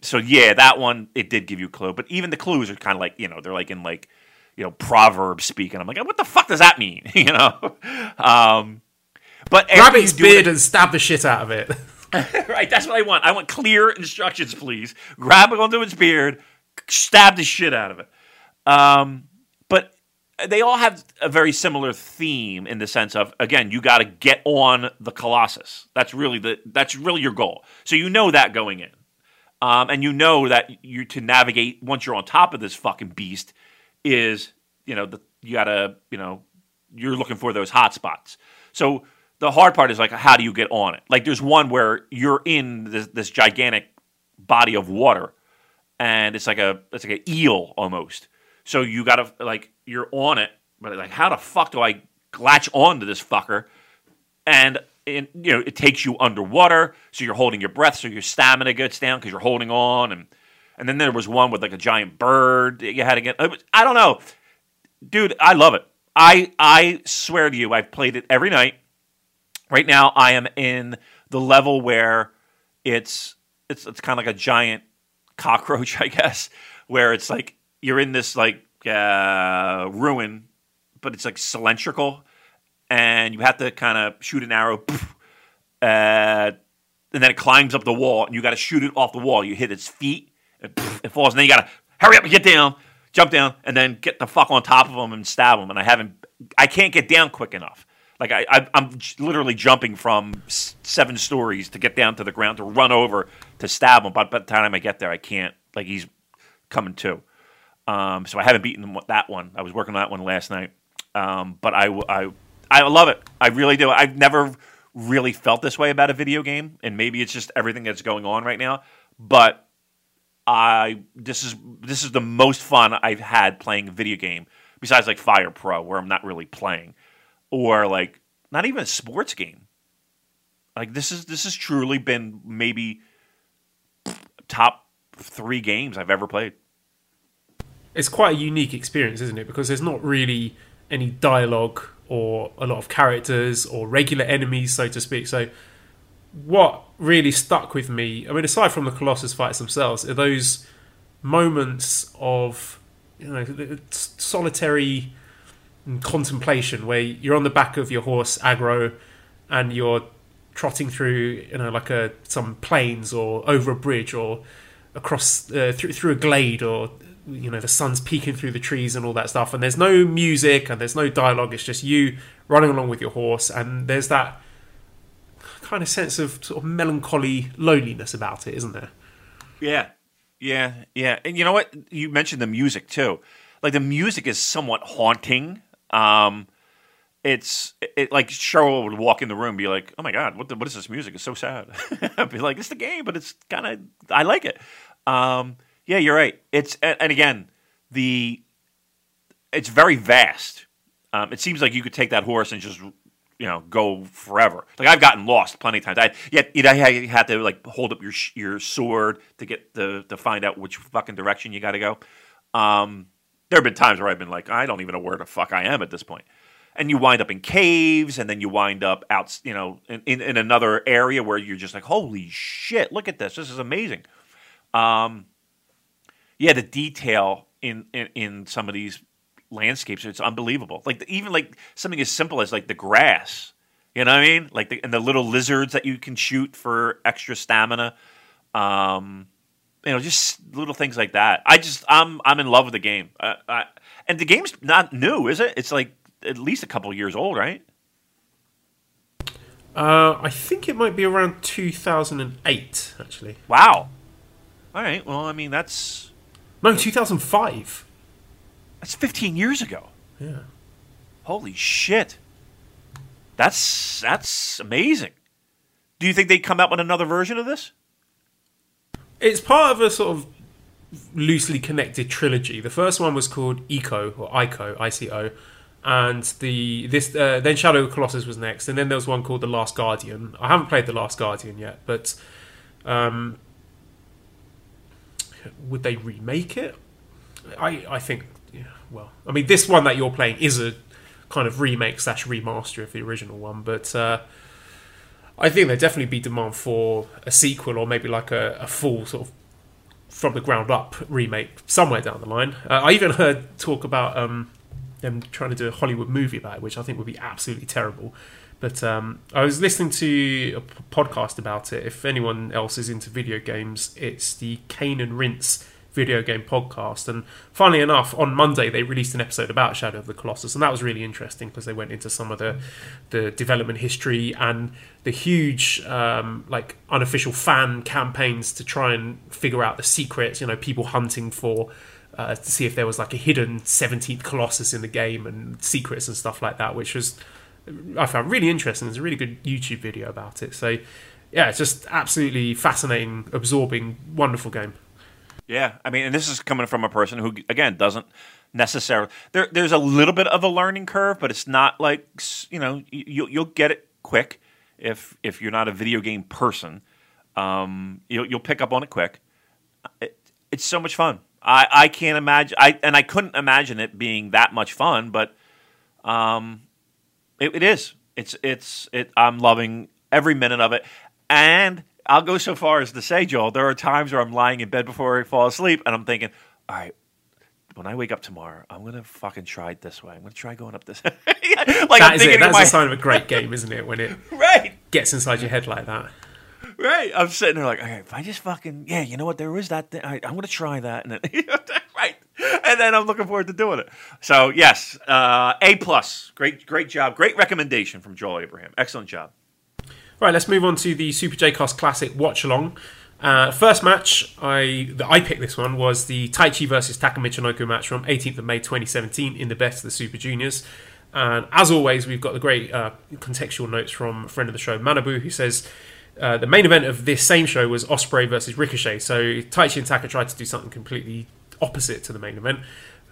Speaker 2: so yeah, that one it did give you a clue, but even the clues are kind of like you know they're like in like you know proverb speak, and I'm like, what the fuck does that mean? you know, um, but
Speaker 1: its
Speaker 2: you it-
Speaker 1: beard and stab the shit out of it.
Speaker 2: right, that's what I want. I want clear instructions, please. Grab it onto its beard, stab the shit out of it. Um, but they all have a very similar theme in the sense of again you got to get on the colossus that's really the that's really your goal so you know that going in um, and you know that you to navigate once you're on top of this fucking beast is you know the, you gotta you know you're looking for those hot spots. So the hard part is like how do you get on it? Like there's one where you're in this, this gigantic body of water and it's like a it's like an eel almost. So you gotta like you're on it, but like how the fuck do I latch onto this fucker? And you know it takes you underwater, so you're holding your breath, so your stamina gets down because you're holding on, and and then there was one with like a giant bird that you had get. I don't know, dude. I love it. I I swear to you, I've played it every night. Right now, I am in the level where it's it's it's kind of like a giant cockroach, I guess, where it's like you're in this like uh, ruin, but it's like cylindrical, and you have to kind of shoot an arrow, uh, and then it climbs up the wall, and you got to shoot it off the wall. You hit its feet, it falls, and then you got to hurry up and get down, jump down, and then get the fuck on top of them and stab them. And I haven't, I can't get down quick enough. Like I, I am literally jumping from seven stories to get down to the ground to run over to stab him. But by the time I get there, I can't. Like he's coming to. Um, so I haven't beaten that one. I was working on that one last night. Um, but I, I, I love it. I really do. I've never really felt this way about a video game, and maybe it's just everything that's going on right now. But I this is this is the most fun I've had playing a video game besides like Fire Pro, where I'm not really playing, or like not even a sports game. Like this is this has truly been maybe top three games I've ever played
Speaker 1: it's quite a unique experience, isn't it? Because there's not really any dialogue or a lot of characters or regular enemies, so to speak. So, what really stuck with me, I mean, aside from the Colossus fights themselves, are those moments of you know solitary contemplation where you're on the back of your horse Agro and you're trotting through you know like a some plains or over a bridge or across uh, through through a glade or you know the sun's peeking through the trees and all that stuff. And there's no music and there's no dialogue. It's just you running along with your horse and there's that kind of sense of sort of melancholy loneliness about it isn't there
Speaker 2: yeah yeah yeah and you know what you mentioned the music too like the music is somewhat haunting um it's it, like Cheryl would walk in the room and be like, "Oh my god, what the, what is this music? It's so sad." I'd be like, "It's the game, but it's kind of I like it." Um, yeah, you're right. It's and again, the it's very vast. Um, it seems like you could take that horse and just you know go forever. Like I've gotten lost plenty of times. I yet you know you had to like hold up your your sword to get the to find out which fucking direction you got to go. Um, there have been times where I've been like, I don't even know where the fuck I am at this point. And you wind up in caves, and then you wind up out, you know, in, in, in another area where you're just like, holy shit, look at this, this is amazing. Um, yeah, the detail in, in, in some of these landscapes it's unbelievable. Like even like something as simple as like the grass. You know what I mean? Like the, and the little lizards that you can shoot for extra stamina. Um, you know, just little things like that. I just I'm I'm in love with the game. Uh, I, and the game's not new, is it? It's like at least a couple years old, right?
Speaker 1: Uh, I think it might be around 2008, actually.
Speaker 2: Wow. All right. Well, I mean, that's
Speaker 1: no, 2005.
Speaker 2: That's 15 years ago.
Speaker 1: Yeah.
Speaker 2: Holy shit. That's that's amazing. Do you think they'd come out with another version of this?
Speaker 1: It's part of a sort of loosely connected trilogy. The first one was called Ico or Ico, I C O, and the this uh, then Shadow of Colossus was next, and then there was one called The Last Guardian. I haven't played The Last Guardian yet, but um, would they remake it? I I think well, I mean this one that you're playing is a kind of remake slash remaster of the original one, but uh, I think there'd definitely be demand for a sequel or maybe like a, a full sort of from the ground up remake somewhere down the line. Uh, I even heard talk about um, them trying to do a Hollywood movie about it, which I think would be absolutely terrible. But um, I was listening to a podcast about it. If anyone else is into video games, it's the Cane and Rinse video game podcast. And funnily enough, on Monday they released an episode about Shadow of the Colossus, and that was really interesting because they went into some of the the development history and the huge um, like unofficial fan campaigns to try and figure out the secrets. You know, people hunting for. Uh, to see if there was like a hidden 17th Colossus in the game and secrets and stuff like that, which was I found really interesting. There's a really good YouTube video about it. So, yeah, it's just absolutely fascinating, absorbing, wonderful game.
Speaker 2: Yeah, I mean, and this is coming from a person who, again, doesn't necessarily. There, there's a little bit of a learning curve, but it's not like you know you, you'll get it quick if if you're not a video game person. Um, you'll, you'll pick up on it quick. It, it's so much fun. I, I can't imagine. I and I couldn't imagine it being that much fun, but um, it, it is. It's it's it. I'm loving every minute of it, and I'll go so far as to say, Joel, there are times where I'm lying in bed before I fall asleep, and I'm thinking, all right, when I wake up tomorrow, I'm gonna fucking try it this way. I'm gonna try going up this. like
Speaker 1: that
Speaker 2: I'm
Speaker 1: is it. That's
Speaker 2: my-
Speaker 1: a sign of a great game, isn't it? When it
Speaker 2: right,
Speaker 1: gets inside your head like that.
Speaker 2: right. I'm sitting there like, okay, if I just fucking yeah, you know what? There is that thing. Right, I'm gonna try that, and then right, and then I'm looking forward to doing it. So yes, uh, a plus, great, great job, great recommendation from Joel Abraham. Excellent job.
Speaker 1: Right, let's move on to the Super J-Cast Classic Watch Along. Uh, first match, I I picked this one was the Taichi versus Taka Michinoku match from 18th of May 2017 in the Best of the Super Juniors. And as always, we've got the great uh, contextual notes from a friend of the show, Manabu, who says uh, the main event of this same show was Ospreay versus Ricochet. So Taichi and Taka tried to do something completely opposite to the main event.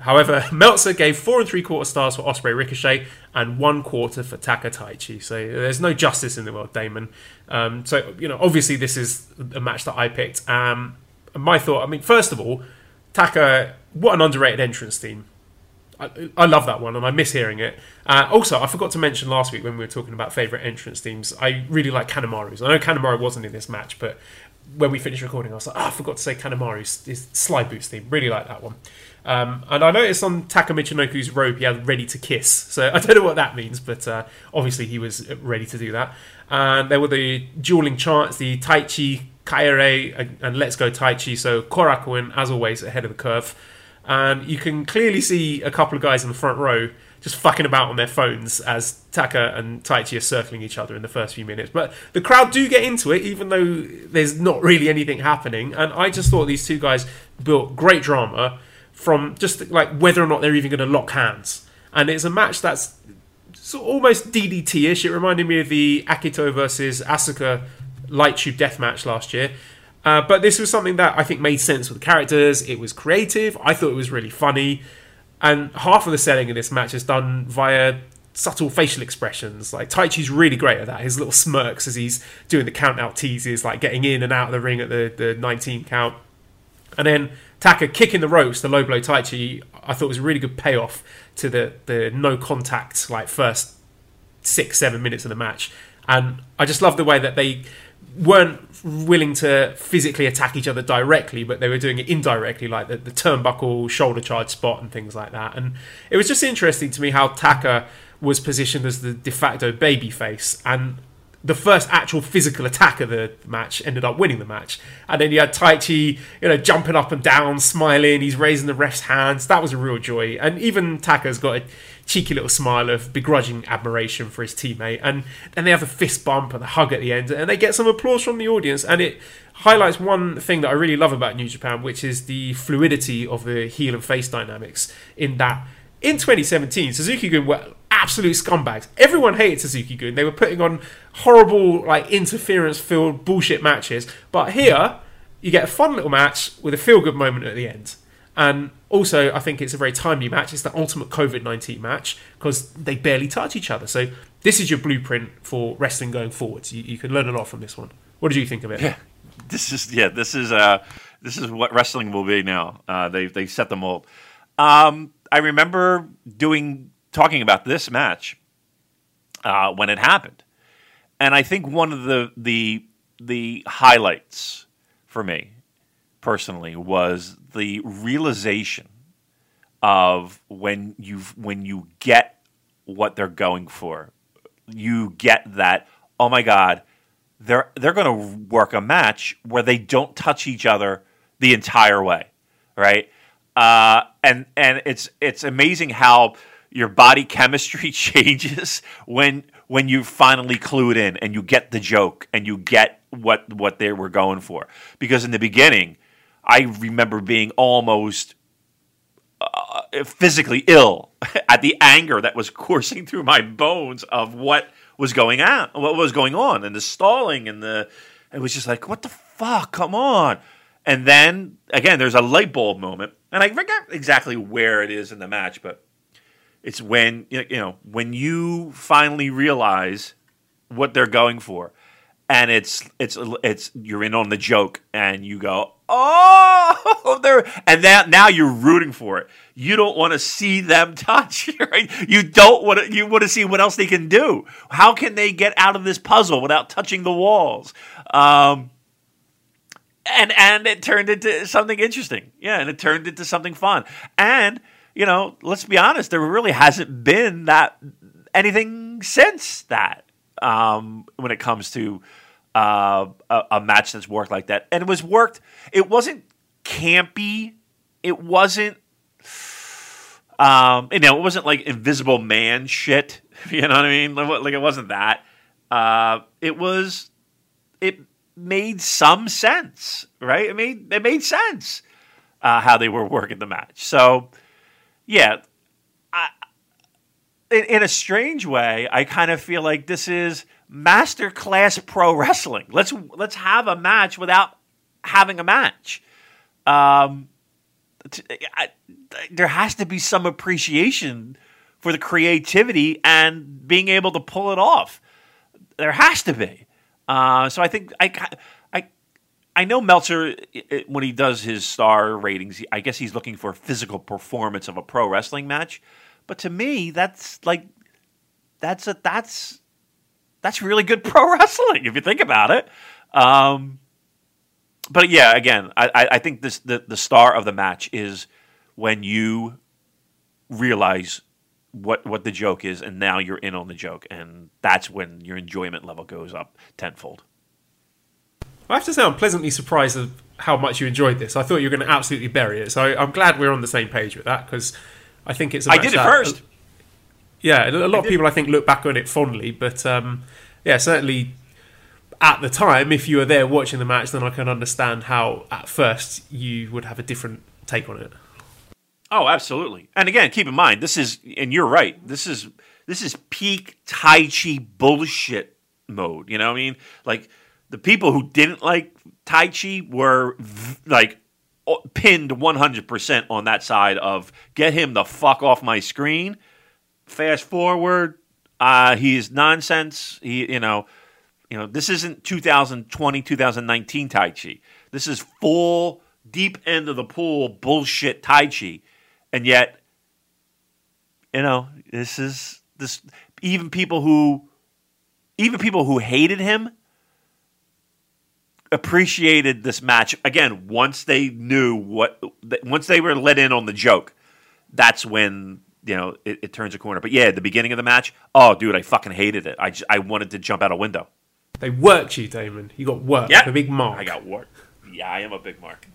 Speaker 1: However, Meltzer gave four and three quarter stars for Ospreay Ricochet and one quarter for Taka Taichi. So there's no justice in the world, Damon. Um, so you know, obviously this is a match that I picked. Um, my thought, I mean, first of all, Taka, what an underrated entrance theme. I, love that one and I miss hearing it. Uh, also, I forgot to mention last week when we were talking about favourite entrance themes, I really like Kanemaru's. I know Kanemaru wasn't in this match, but when we finished recording, I was like, oh, I forgot to say Kanemaru's slide boots theme. Really like that one. Um, and I noticed on Taka Michinoku's he had ready to kiss. So I don't know what that means, but uh, obviously he was ready to do that. And there were the dueling chants, the Taichi, Kaire, and, and Let's Go Taichi. So Korakuen, as always, ahead of the curve. And you can clearly see a couple of guys in the front row just fucking about on their phones as Taka and Taichi are circling each other in the first few minutes. But the crowd do get into it, even though there's not really anything happening. And I just thought these two guys built great drama from just like whether or not they're even going to lock hands. And it's a match that's sort of almost DDT ish. It reminded me of the Akito versus Asuka light tube death match last year. Uh, but this was something that I think made sense with the characters. It was creative. I thought it was really funny. And half of the selling in this match is done via subtle facial expressions. Like Taichi's really great at that. His little smirks as he's doing the count out teases, like getting in and out of the ring at the, the 19 count. And then Taka kicking the ropes, the low blow Taichi, I thought was a really good payoff to the, the no contact, like first six, seven minutes of the match. And I just love the way that they weren't willing to physically attack each other directly, but they were doing it indirectly, like the, the turnbuckle, shoulder charge spot, and things like that. And it was just interesting to me how Taka was positioned as the de facto babyface, and the first actual physical attack of the match ended up winning the match. And then you had Taichi, you know, jumping up and down, smiling. He's raising the ref's hands. That was a real joy. And even Taka's got a cheeky little smile of begrudging admiration for his teammate. And then they have a fist bump and a hug at the end, and they get some applause from the audience. And it highlights one thing that I really love about New Japan, which is the fluidity of the heel and face dynamics. In that, in 2017, Suzuki Gun absolute scumbags. Everyone hated Suzuki Gun. They were putting on horrible, like interference-filled bullshit matches. But here, you get a fun little match with a feel-good moment at the end. And also, I think it's a very timely match. It's the ultimate COVID 19 match because they barely touch each other. So, this is your blueprint for wrestling going forwards. You, you can learn a lot from this one. What did you think of it?
Speaker 2: Yeah, this is yeah, this is uh, this is what wrestling will be now. Uh, they they set the mold. Um, I remember doing talking about this match uh, when it happened, and I think one of the the the highlights for me personally was the realization of when you when you get what they're going for, you get that oh my god, they're they're going to work a match where they don't touch each other the entire way. right? Uh, and and it's it's amazing how your body chemistry changes when when you finally clued in and you get the joke and you get what what they were going for. Because in the beginning, I remember being almost uh, physically ill at the anger that was coursing through my bones of what was going on, what was going on, and the stalling and the. It was just like, what the fuck? Come on! And then again, there's a light bulb moment, and I forget exactly where it is in the match, but it's when you know when you finally realize what they're going for, and it's it's it's you're in on the joke, and you go, oh, they're and that now you're rooting for it. You don't want to see them touch, right? You don't want to. You want to see what else they can do. How can they get out of this puzzle without touching the walls? Um, and and it turned into something interesting. Yeah, and it turned into something fun. And you know, let's be honest, there really hasn't been that anything since that um, when it comes to uh, a, a, match that's worked like that. And it was worked. It wasn't campy. It wasn't. Um, you know, it wasn't like Invisible Man shit. You know what I mean? Like it wasn't that. Uh, it was. It made some sense, right? It made it made sense uh, how they were working the match. So, yeah, I, in, in a strange way, I kind of feel like this is masterclass pro wrestling. Let's let's have a match without having a match. Um, there has to be some appreciation for the creativity and being able to pull it off. There has to be. Uh, so I think I, I, know Meltzer when he does his star ratings. I guess he's looking for physical performance of a pro wrestling match. But to me, that's like that's a that's that's really good pro wrestling if you think about it. Um, but yeah, again, I, I think this the, the star of the match is when you realize what what the joke is, and now you're in on the joke, and that's when your enjoyment level goes up tenfold.
Speaker 1: I have to say, I'm pleasantly surprised of how much you enjoyed this. I thought you were going to absolutely bury it, so I'm glad we're on the same page with that because I think it's.
Speaker 2: I did it that, first.
Speaker 1: yeah, a lot of people I think look back on it fondly, but um, yeah, certainly at the time, if you were there watching the match, then I can understand how at first you would have a different take on it.
Speaker 2: Oh, absolutely. And again, keep in mind, this is, and you're right. This is this is peak Taichi bullshit mode. You know what I mean? Like the people who didn't like Taichi were like pinned 100% on that side of get him the fuck off my screen. Fast forward, uh, he is nonsense. He, you know, you know, this isn't 2020, 2019 Taichi. This is full deep end of the pool bullshit Taichi and yet you know this is this even people who even people who hated him appreciated this match. Again once they knew what once they were let in on the joke that's when you know it, it turns a corner. But yeah the beginning of the match oh dude i fucking hated it. I, just, I wanted to jump out a window.
Speaker 1: They worked you damon. You got work yeah. A big mark.
Speaker 2: I got work yeah i am a big mark.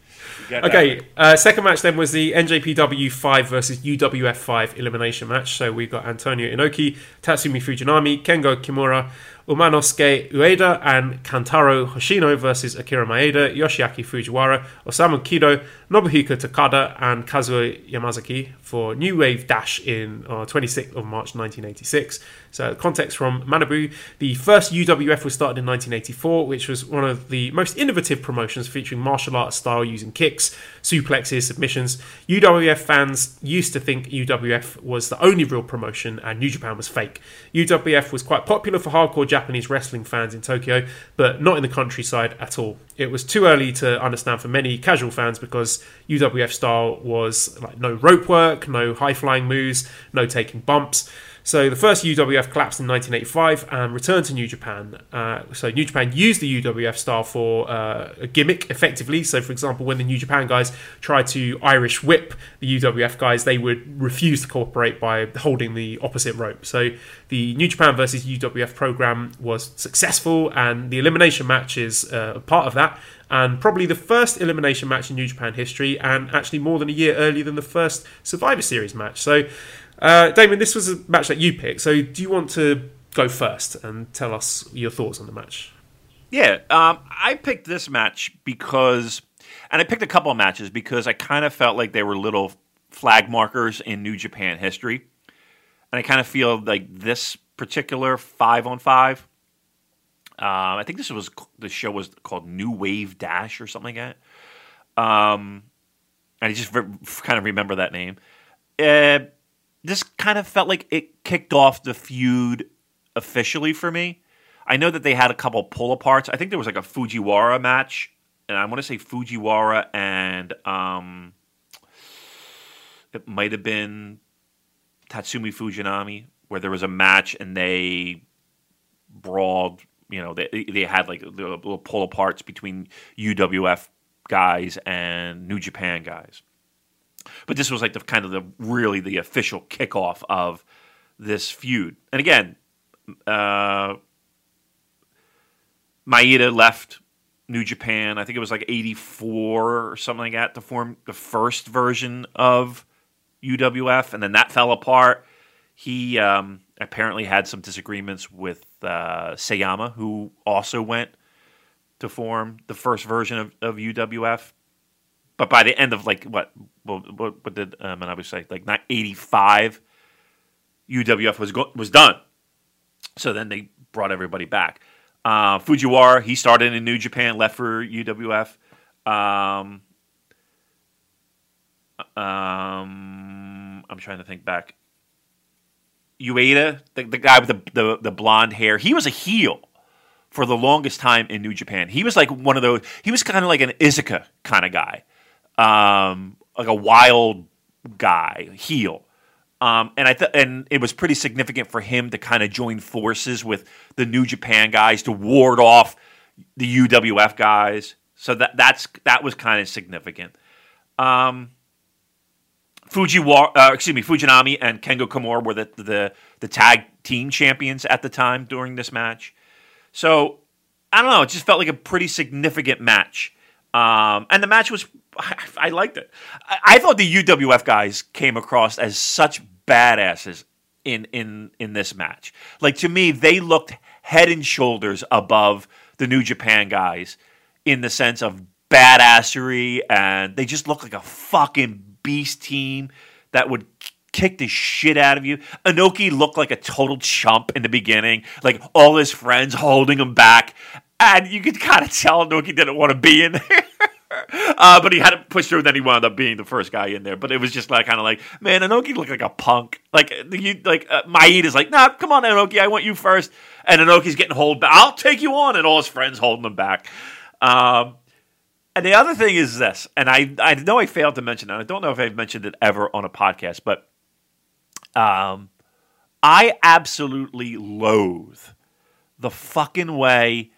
Speaker 1: Okay, uh, second match then was the NJPW 5 versus UWF 5 elimination match. So we've got Antonio Inoki, Tatsumi Fujinami, Kengo Kimura, Umanosuke Ueda and Kantaro Hoshino versus Akira Maeda, Yoshiaki Fujiwara, Osamu Kido, Nobuhiko Takada, and Kazuo Yamazaki for New Wave Dash in uh, 26th of March 1986. So, context from Manabu the first UWF was started in 1984, which was one of the most innovative promotions featuring martial arts style using kicks, suplexes, submissions. UWF fans used to think UWF was the only real promotion and New Japan was fake. UWF was quite popular for hardcore Japanese wrestling fans in Tokyo, but not in the countryside at all. It was too early to understand for many casual fans because UWF style was like no rope work, no high flying moves, no taking bumps. So the first UWF collapsed in 1985 and returned to New Japan. Uh, so New Japan used the UWF style for uh, a gimmick effectively. So, for example, when the New Japan guys tried to Irish whip the UWF guys, they would refuse to cooperate by holding the opposite rope. So the New Japan versus UWF program was successful, and the elimination match is uh, part of that. and probably the first elimination match in New Japan history, and actually more than a year earlier than the first Survivor Series match. So, uh, Damon, this was a match that you picked. So, do you want to go first and tell us your thoughts on the match?
Speaker 2: Yeah, um, I picked this match because, and I picked a couple of matches because I kind of felt like they were little flag markers in New Japan history, and I kind of feel like this particular five on five. Um, I think this was the show was called New Wave Dash or something like that. Um, I just re- kind of remember that name. Uh, this kind of felt like it kicked off the feud officially for me. I know that they had a couple pull aparts. I think there was like a Fujiwara match, and I want to say Fujiwara and um, it might have been Tatsumi Fujinami, where there was a match and they brawled. You know, they they had like little pull aparts between UWF guys and New Japan guys. But this was like the kind of the really the official kickoff of this feud. And again, uh, Maeda left New Japan. I think it was like '84 or something like that to form the first version of UWF, and then that fell apart. He um, apparently had some disagreements with uh, Sayama, who also went to form the first version of, of UWF. But by the end of like what what, what did um, I would say like not '85, UWF was go- was done. So then they brought everybody back. Uh, Fujiwara, he started in New Japan, left for UWF. Um, um, I'm trying to think back. Ueda, the, the guy with the, the, the blonde hair, he was a heel for the longest time in New Japan. He was like one of those. He was kind of like an Iizuka kind of guy, um, like a wild guy, heel. Um, and I th- and it was pretty significant for him to kind of join forces with the New Japan guys to ward off the UWF guys. So that that's that was kind of significant. Um, Fujiwara, uh, excuse me, Fujinami and Kengo Kimura were the, the the tag team champions at the time during this match. So I don't know, it just felt like a pretty significant match. Um, and the match was I, I liked it. I, I, thought the UWF guys came across as such badasses in in in this match. Like to me, they looked head and shoulders above the New Japan guys in the sense of badassery, and they just looked like a fucking beast team that would kick the shit out of you. Inoki looked like a total chump in the beginning, like all his friends holding him back. And you could kind of tell Inoki didn't want to be in there. uh, but he had to push through, and then he wound up being the first guy in there. But it was just like kind of like, man, Inoki looked like a punk. Like you, like uh, is like, nah, come on, Inoki, I want you first. And Inoki's getting hold back. I'll take you on, and all his friends holding him back. Um, and the other thing is this, and I I know I failed to mention that. I don't know if I've mentioned it ever on a podcast, but um, I absolutely loathe the fucking way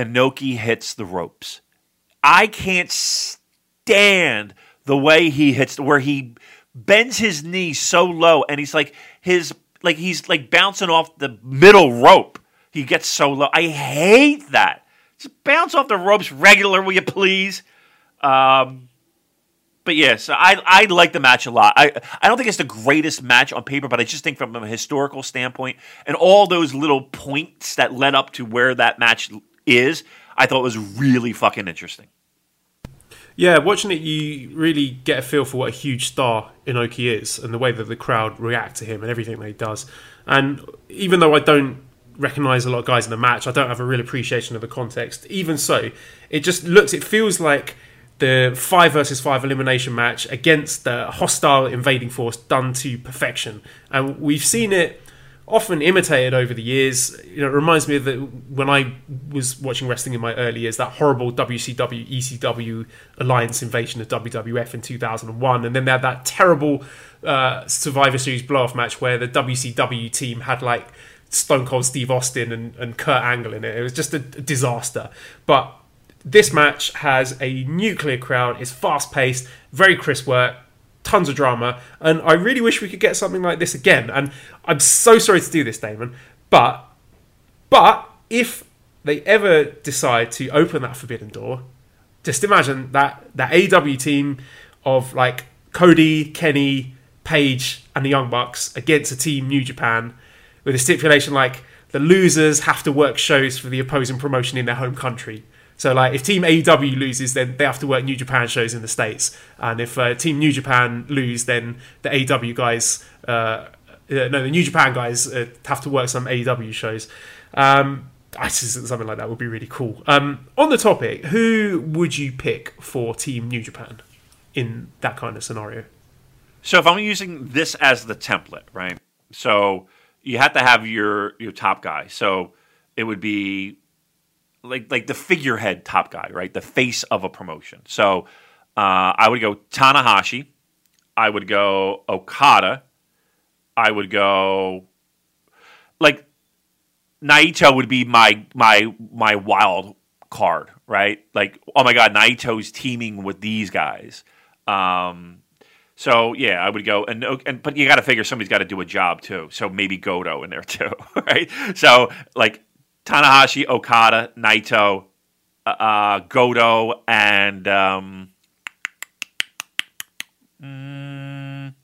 Speaker 2: Inoki hits the ropes. I can't stand the way he hits, where he bends his knee so low, and he's like his like he's like bouncing off the middle rope. He gets so low. I hate that. Just bounce off the ropes regular, will you please? Um, but yes, I I like the match a lot. I I don't think it's the greatest match on paper, but I just think from a historical standpoint and all those little points that led up to where that match is, I thought was really fucking interesting.
Speaker 1: Yeah, watching it, you really get a feel for what a huge star Inoki is and the way that the crowd react to him and everything that he does. And even though I don't recognize a lot of guys in the match, I don't have a real appreciation of the context. Even so, it just looks, it feels like the five versus five elimination match against the hostile invading force done to perfection. And we've seen it often imitated over the years. You know, it reminds me of the, when I was watching wrestling in my early years, that horrible WCW ECW alliance invasion of WWF in 2001, and then they had that terrible uh, Survivor Series blow off match where the WCW team had like Stone Cold Steve Austin and, and Kurt Angle in it. It was just a, a disaster. But this match has a nuclear crowd. It's fast paced, very crisp work tons of drama, and I really wish we could get something like this again. And I'm so sorry to do this, Damon, but but if they ever decide to open that forbidden door, just imagine that that AW team of like Cody, Kenny, Page, and the Young Bucks against a team New Japan with a stipulation like the losers have to work shows for the opposing promotion in their home country. So like if Team AEW loses, then they have to work New Japan shows in the states, and if uh, Team New Japan lose, then the AEW guys, uh, uh, no, the New Japan guys uh, have to work some AEW shows. Um, I just something like that would be really cool. Um, on the topic, who would you pick for Team New Japan in that kind of scenario?
Speaker 2: So if I'm using this as the template, right? So you have to have your your top guy. So it would be like like the figurehead top guy, right? The face of a promotion. So uh, I would go Tanahashi. I would go Okada. I would go like Naito would be my my my wild card, right? Like oh my god, Naito's teaming with these guys. Um, so yeah, I would go and and but you got to figure somebody's got to do a job too. So maybe Goto in there too, right? So like Tanahashi, Okada, Naito, uh, uh, Goto, and um, mm,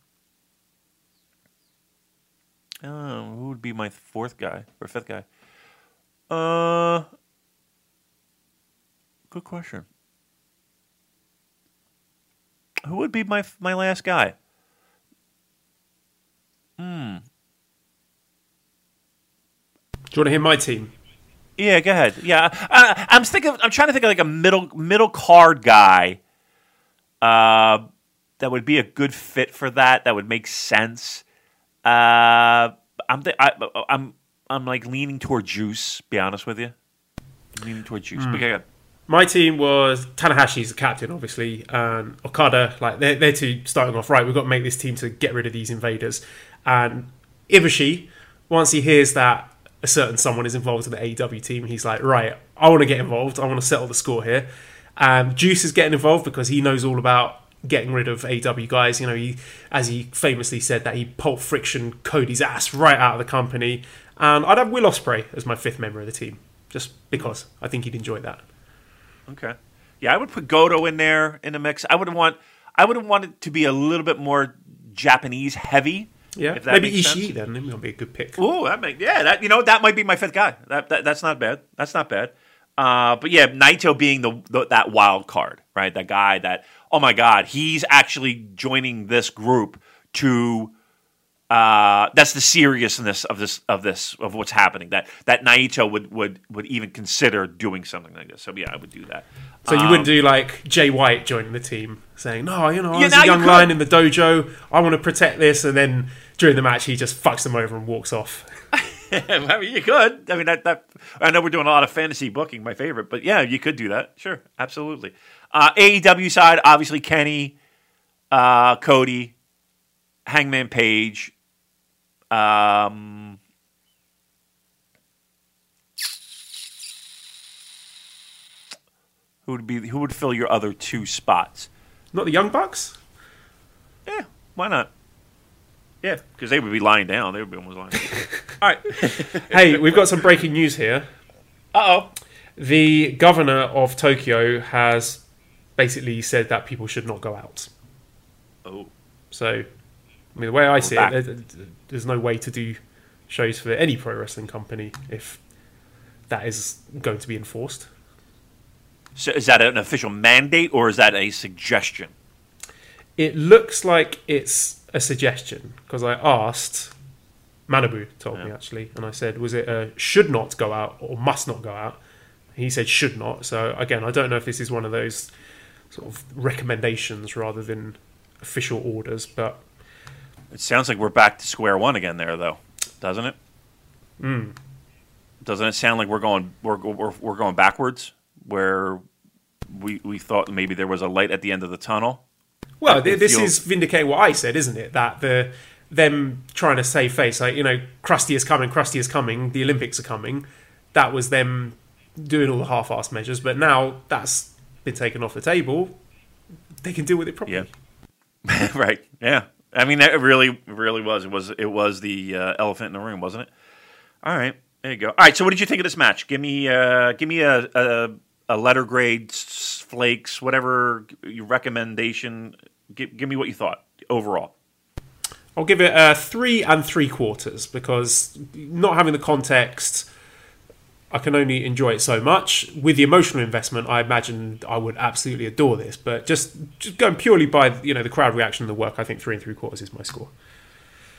Speaker 2: oh, who would be my fourth guy or fifth guy? Uh, good question. Who would be my my last guy? Hmm.
Speaker 1: Do you want to hear my team?
Speaker 2: Yeah, go ahead. Yeah, I, I'm thinking. I'm trying to think of like a middle middle card guy. Uh, that would be a good fit for that. That would make sense. Uh, I'm th- I, I'm I'm like leaning toward Juice. Be honest with you, leaning toward Juice. Go.
Speaker 1: My team was Tanahashi's the captain, obviously, and Okada. Like they're, they're two starting off right. We've got to make this team to get rid of these invaders. And Ibushi, once he hears that a certain someone is involved in the AEW team, he's like, right, I want to get involved. I want to settle the score here. And Juice is getting involved because he knows all about getting rid of AEW guys. You know, he as he famously said that he pulp friction Cody's ass right out of the company. And I'd have Will Ospreay as my fifth member of the team, just because I think he'd enjoy that.
Speaker 2: Okay. Yeah, I would put Goto in there in the mix. I would want I would want it to be a little bit more Japanese heavy.
Speaker 1: Yeah,
Speaker 2: if that
Speaker 1: maybe Ishii then. That would be a good pick.
Speaker 2: Ooh, that make yeah, that you know that might be my fifth guy. That, that that's not bad. That's not bad. Uh, but yeah, Naito being the, the that wild card, right? That guy that oh my god, he's actually joining this group to. Uh, that's the seriousness of this of this of what's happening. That that Naito would would would even consider doing something like this. So yeah, I would do that.
Speaker 1: So you
Speaker 2: Um,
Speaker 1: wouldn't do like Jay White joining the team, saying, "No, you know, I was a young lion in the dojo. I want to protect this," and then during the match, he just fucks them over and walks off.
Speaker 2: I mean, you could. I mean, that, that I know we're doing a lot of fantasy booking, my favorite, but yeah, you could do that. Sure, absolutely. Uh, AEW side, obviously Kenny, uh, Cody, Hangman Page. Um, who would be who would fill your other two spots?
Speaker 1: Not the Young Bucks.
Speaker 2: Yeah, why not? Yeah, because they would be lying down. They would be almost lying. down. All right.
Speaker 1: hey, we've got some breaking news here.
Speaker 2: Uh oh.
Speaker 1: The governor of Tokyo has basically said that people should not go out.
Speaker 2: Oh.
Speaker 1: So, I mean, the way I see
Speaker 2: back.
Speaker 1: it, there's no way to do shows for any pro wrestling company if that is going to be enforced.
Speaker 2: So is that an official mandate or is that a suggestion?
Speaker 1: It looks like it's a suggestion because I asked Manabu told me actually, and I said, was it a should not go out or must not go out? He said should not. So again, I don't know if this is one of those sort of recommendations rather than official orders, but
Speaker 2: It sounds like we're back to square one again there, though, doesn't it?
Speaker 1: mm,
Speaker 2: Doesn't it sound like we're going we're we're, we're going backwards where we we thought maybe there was a light at the end of the tunnel?
Speaker 1: Well, th- this is vindicating what I said, isn't it? That the them trying to save face, like you know, Krusty is coming, Krusty is coming, the Olympics are coming. That was them doing all the half-assed measures, but now that's been taken off the table. They can deal with it properly.
Speaker 2: Yeah. right. Yeah. I mean, that really really was. It was it was the uh, elephant in the room, wasn't it? All right. There you go. All right. So, what did you think of this match? Give me uh, give me a a, a letter grade flakes, whatever your recommendation. Give, give me what you thought overall.
Speaker 1: I'll give it a three and three quarters because not having the context, I can only enjoy it so much. With the emotional investment, I imagine I would absolutely adore this. But just just going purely by you know the crowd reaction and the work, I think three and three quarters is my score.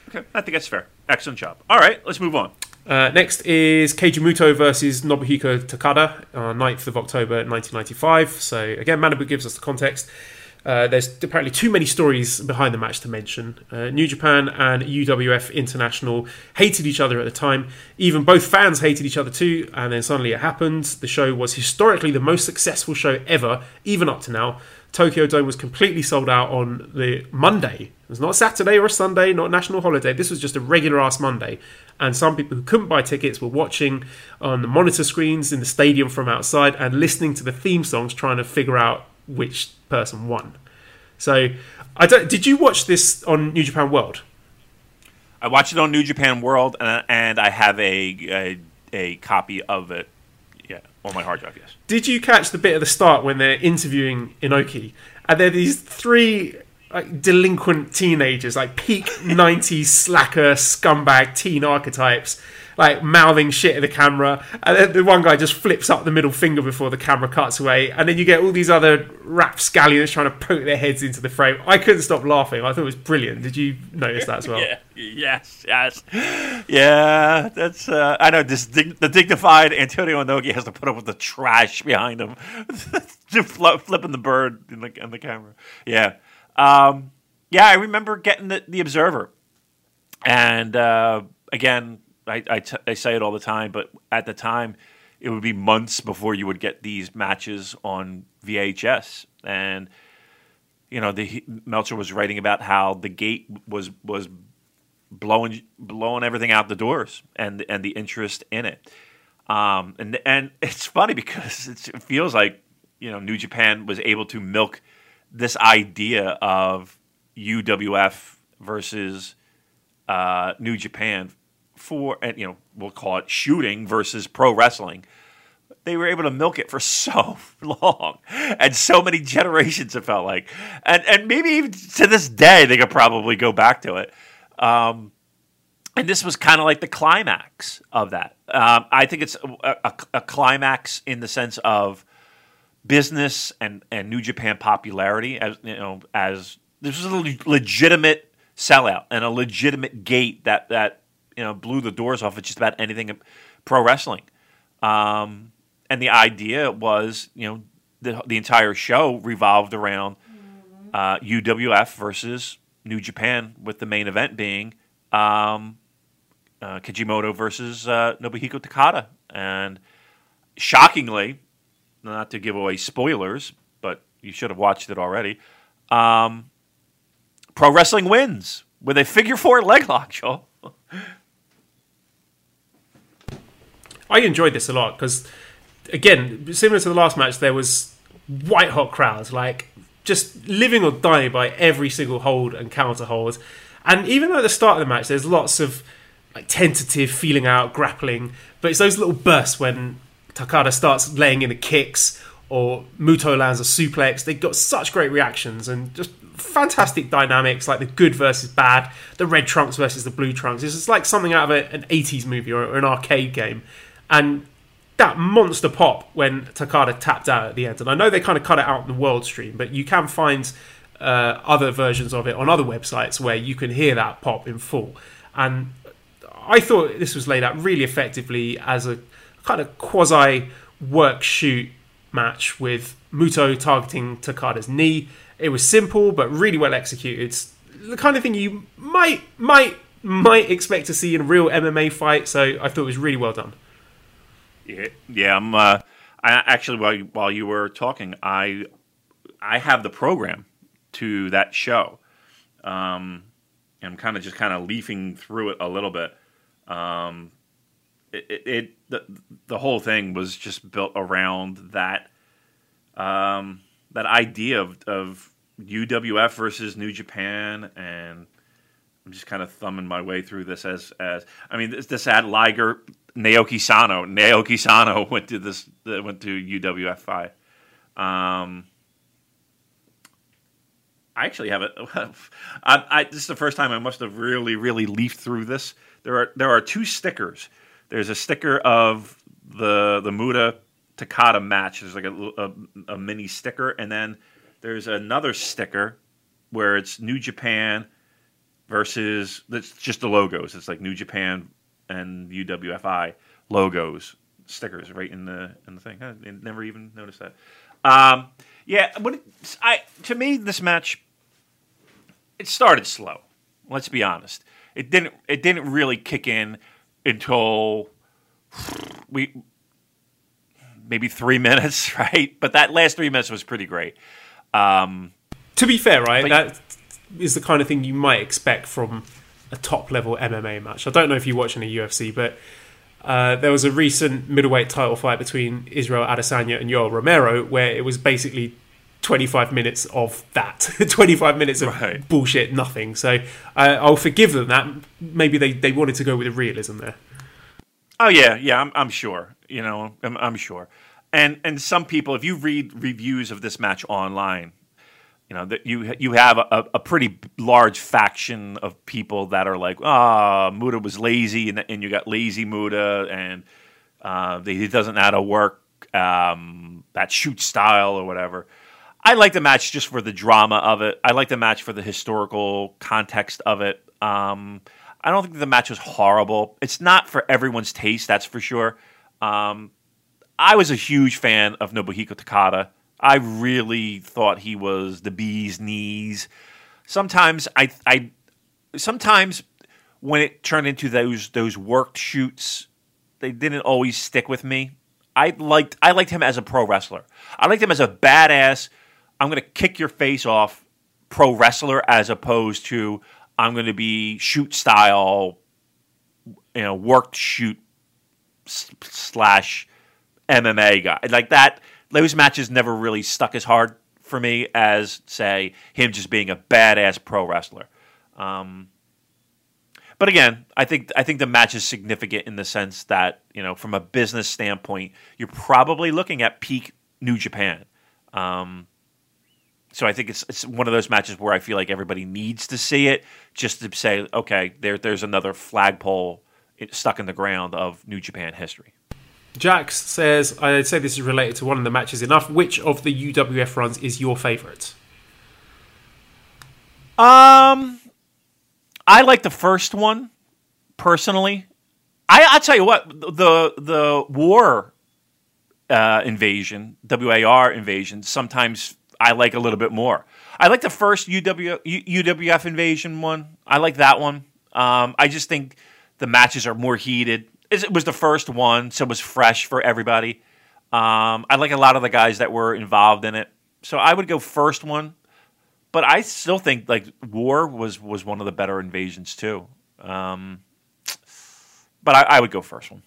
Speaker 2: Okay, I think that's fair. Excellent job. All right, let's move on.
Speaker 1: Uh, next is Keiji Muto versus Nobuhiko Takada on 9th of October 1995. So again, Manabu gives us the context. Uh, there's apparently too many stories behind the match to mention. Uh, New Japan and UWF International hated each other at the time. Even both fans hated each other too, and then suddenly it happened. The show was historically the most successful show ever, even up to now. Tokyo Dome was completely sold out on the Monday. It was not a Saturday or a Sunday, not a national holiday. This was just a regular ass Monday. And some people who couldn't buy tickets were watching on the monitor screens in the stadium from outside and listening to the theme songs, trying to figure out which person won. So, I don't. Did you watch this on New Japan World?
Speaker 2: I watched it on New Japan World, and, and I have a, a a copy of it. Yeah, on my hard drive. Yes.
Speaker 1: Did you catch the bit at the start when they're interviewing Inoki, and there are these three like delinquent teenagers, like peak '90s slacker scumbag teen archetypes, like mouthing shit at the camera, and then the one guy just flips up the middle finger before the camera cuts away, and then you get all these other rapscallions trying to poke their heads into the frame. I couldn't stop laughing. I thought it was brilliant. Did you notice that as well?
Speaker 2: yeah. Yes. Yes. Yeah. That's. Uh, I know. This dig- the dignified Antonio Inoki has to put up with the trash behind him, just fl- flipping the bird in the in the camera. Yeah. Um, yeah. I remember getting the, the Observer, and uh, again, I, I, t- I say it all the time, but at the time, it would be months before you would get these matches on VHS, and you know, the Meltzer was writing about how the gate was was blowing blowing everything out the doors, and and the interest in it. Um, and and it's funny because it's, it feels like you know New Japan was able to milk this idea of UWF versus uh, New Japan for, and you know, we'll call it shooting versus pro wrestling. They were able to milk it for so long and so many generations. It felt like, and and maybe even to this day they could probably go back to it. Um, and this was kind of like the climax of that. Um, I think it's a, a, a climax in the sense of business and, and New Japan popularity as you know as this was a legitimate sellout and a legitimate gate that that you know blew the doors off of just about anything pro wrestling. Um, and the idea was you know the the entire show revolved around uh, UWF versus New Japan, with the main event being um, uh, Keiji Muto versus uh, Nobuhiko Takada, and shockingly, not to give away spoilers, but you should have watched it already. Um, Pro Wrestling wins with a figure four leg lock, Joe.
Speaker 1: I enjoyed this a lot because, again, similar to the last match, there was white hot crowds, like just living or dying by every single hold and counter hold. And even at the start of the match, there's lots of like tentative feeling out, grappling, but it's those little bursts when Takada starts laying in the kicks or Muto lands a suplex. They got such great reactions and just fantastic dynamics, like the good versus bad, the red trunks versus the blue trunks. It's like something out of a, an 80s movie or, or an arcade game. And that monster pop when Takada tapped out at the end. And I know they kind of cut it out in the world stream, but you can find uh, other versions of it on other websites where you can hear that pop in full. And I thought this was laid out really effectively as a kind of quasi work shoot match with Muto targeting Takada's knee. It was simple but really well executed. It's the kind of thing you might might might expect to see in a real MMA fight. So I thought it was really well done.
Speaker 2: Yeah, yeah. I'm. Uh, I actually, while you, while you were talking, I I have the program to that show. Um, I'm kind of just kind of leafing through it a little bit. Um, it, it, it, the the whole thing was just built around that um, that idea of, of UWF versus New Japan, and I'm just kind of thumbing my way through this as as I mean this, this had Liger Naoki Sano. Naoki Sano went to this went to UWF five. Um, I actually have it. I, I, this is the first time I must have really, really leafed through this. There are there are two stickers. There's a sticker of the the Muta Takada match. There's like a, a, a mini sticker, and then there's another sticker where it's New Japan versus it's just the logos. It's like New Japan and UWFI logos stickers right in the in the thing. I never even noticed that. Um, yeah, but I to me this match it started slow. Let's be honest. It didn't it didn't really kick in until we maybe three minutes, right? But that last three minutes was pretty great. Um,
Speaker 1: to be fair, right, but, that is the kind of thing you might expect from a top level MMA match. I don't know if you watch any UFC, but uh, there was a recent middleweight title fight between Israel Adesanya and Yoel Romero where it was basically 25 minutes of that. 25 minutes of right. bullshit nothing. So uh, i'll forgive them that. Maybe they, they wanted to go with the realism there.
Speaker 2: Oh yeah. Yeah i'm, I'm sure. You know I'm, I'm sure. And and some people if you read reviews of this match online you know that you you have a, a pretty large faction of people that are like ah oh, Muta was lazy and, and you got lazy Muta and uh, he doesn't know how to work um, that shoot style or whatever I like the match just for the drama of it. I like the match for the historical context of it. Um, I don't think the match was horrible. It's not for everyone's taste, that's for sure. Um, I was a huge fan of Nobuhiko Takada. I really thought he was the bee's knees. Sometimes I, I, sometimes when it turned into those those worked shoots, they didn't always stick with me. I liked I liked him as a pro wrestler. I liked him as a badass I'm to kick your face off pro wrestler as opposed to I'm to be shoot style, you know, worked shoot slash MMA guy. Like that, those matches never really stuck as hard for me as, say, him just being a badass pro wrestler. Um, but again, I think I think the match is significant in the sense that you know, from a business standpoint, you're probably looking at peak New Japan. Um, so I think it's it's one of those matches where I feel like everybody needs to see it just to say, okay, there there's another flagpole stuck in the ground of New Japan history.
Speaker 1: Jax says, I'd say this is related to one of the matches enough. Which of the UWF runs is your favourite?
Speaker 2: Um, I like the first one personally. I I tell you what, the the war uh, invasion, WAR invasion, sometimes I like a little bit more. I like the first UW, UWF invasion one. I like that one. Um, I just think the matches are more heated. It was the first one, so it was fresh for everybody. Um, I like a lot of the guys that were involved in it, so I would go first one. But I still think like War was was one of the better invasions too. Um, but I, I would go first one.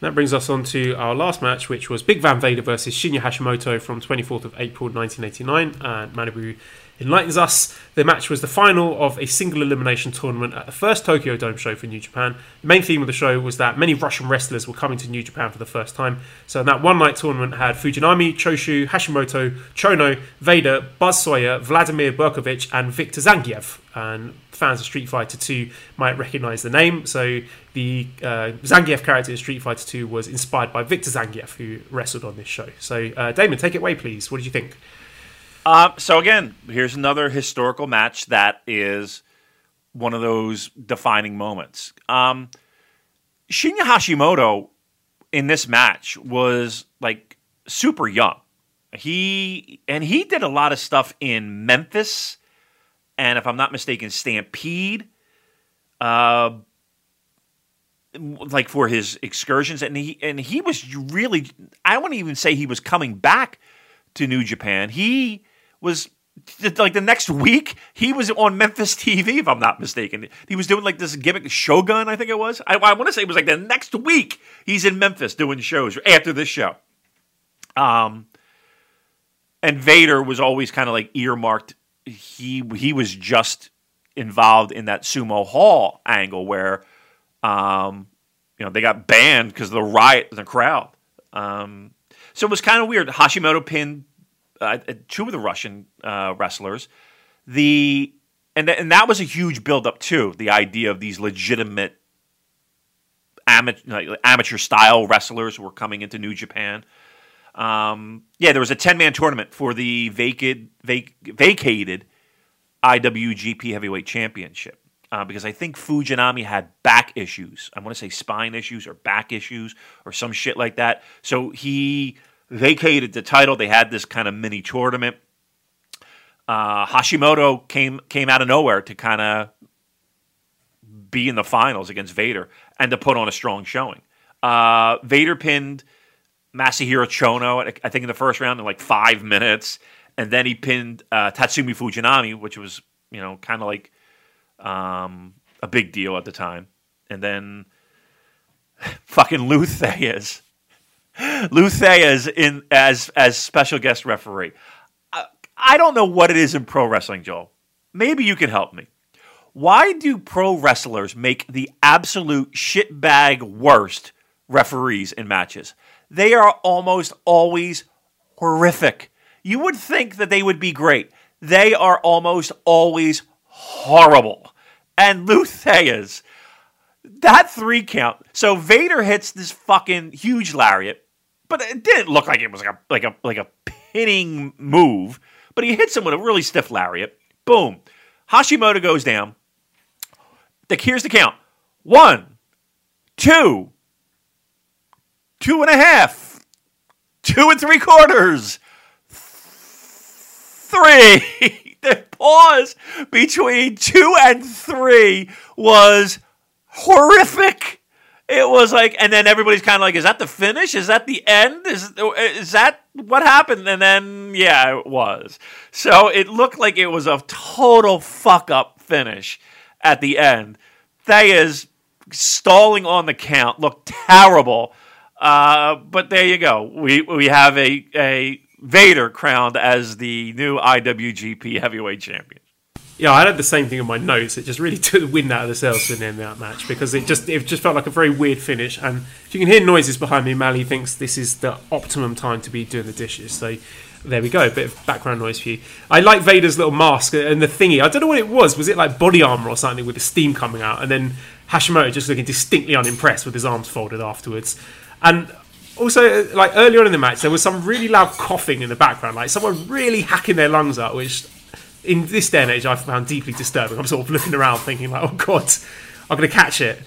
Speaker 1: That brings us on to our last match, which was Big Van Vader versus Shinya Hashimoto from 24th of April 1989. And Manabu enlightens us. The match was the final of a single elimination tournament at the first Tokyo Dome show for New Japan. The main theme of the show was that many Russian wrestlers were coming to New Japan for the first time. So that one night tournament had Fujinami, Choshu, Hashimoto, Chono, Vader, Buzz Sawyer, Vladimir Berkovich, and Victor Zangiev. And fans of Street Fighter 2 might recognize the name. So the uh, Zangief character in Street Fighter 2 was inspired by Victor Zangiev, who wrestled on this show. So, uh, Damon, take it away, please. What did you think?
Speaker 2: Uh, so, again, here's another historical match that is one of those defining moments. Um, Shinya Hashimoto in this match was like super young. He and he did a lot of stuff in Memphis and if I'm not mistaken, Stampede. Uh, like for his excursions, and he and he was really. I wouldn't even say he was coming back to New Japan. He was like the next week he was on Memphis TV, if I'm not mistaken. He was doing like this gimmick Shogun, I think it was. I, I want to say it was like the next week he's in Memphis doing shows after this show. Um, and Vader was always kind of like earmarked he he was just involved in that sumo hall angle where um, you know they got banned because of the riot in the crowd. Um, So it was kind of weird. Hashimoto pinned uh, two of the Russian uh, wrestlers. The and th- and that was a huge buildup too. The idea of these legitimate amateur amateur style wrestlers who were coming into New Japan. Um, yeah, there was a ten man tournament for the vac- vacated IWGP Heavyweight Championship. Uh, because I think Fujinami had back issues. I want to say spine issues or back issues or some shit like that. So he vacated the title. They had this kind of mini tournament. Uh, Hashimoto came came out of nowhere to kind of be in the finals against Vader and to put on a strong showing. Uh, Vader pinned Masahiro Chono, I think, in the first round in like five minutes, and then he pinned uh, Tatsumi Fujinami, which was you know kind of like um, a big deal at the time. And then fucking Lou Thesz. Lou Thesz in as as special guest referee. I, I don't know what it is in pro wrestling, Joel. Maybe you can help me. Why do pro wrestlers make the absolute shitbag worst referees in matches? They are almost always horrific. You would think that they would be great. They are almost always horrible. And Lou Thesz, that three count. So Vader hits this fucking huge lariat, but it didn't look like it was like a like a like a pinning move. But he hits him with a really stiff lariat. Boom. Hashimoto goes down. The, Here's the count. One, two, two and a half, two and three quarters, three. the pause between two and three was horrific. It was like, and then everybody's kind of like, "Is that the finish? Is that the end? Is is that what happened?" And then, yeah, it was. So it looked like it was a total fuck up finish at the end. Thesz stalling on the count looked terrible. Uh, but there you go. We we have a a Vader crowned as the new IWGP Heavyweight Champion.
Speaker 1: Yeah, I had the same thing in my notes. It just really took the wind out of the sails in that match because it just it just felt like a very weird finish. And if you can hear noises behind me, Mally thinks this is the optimum time to be doing the dishes. So there we go, a bit of background noise for you. I like Vader's little mask and the thingy. I don't know what it was. Was it like body armor or something with the steam coming out? And then Hashimoto just looking distinctly unimpressed with his arms folded afterwards. And also, like earlier on in the match, there was some really loud coughing in the background, like someone really hacking their lungs out, which in this day and age I found deeply disturbing. I'm sort of looking around thinking, like, oh god, I'm going to catch it.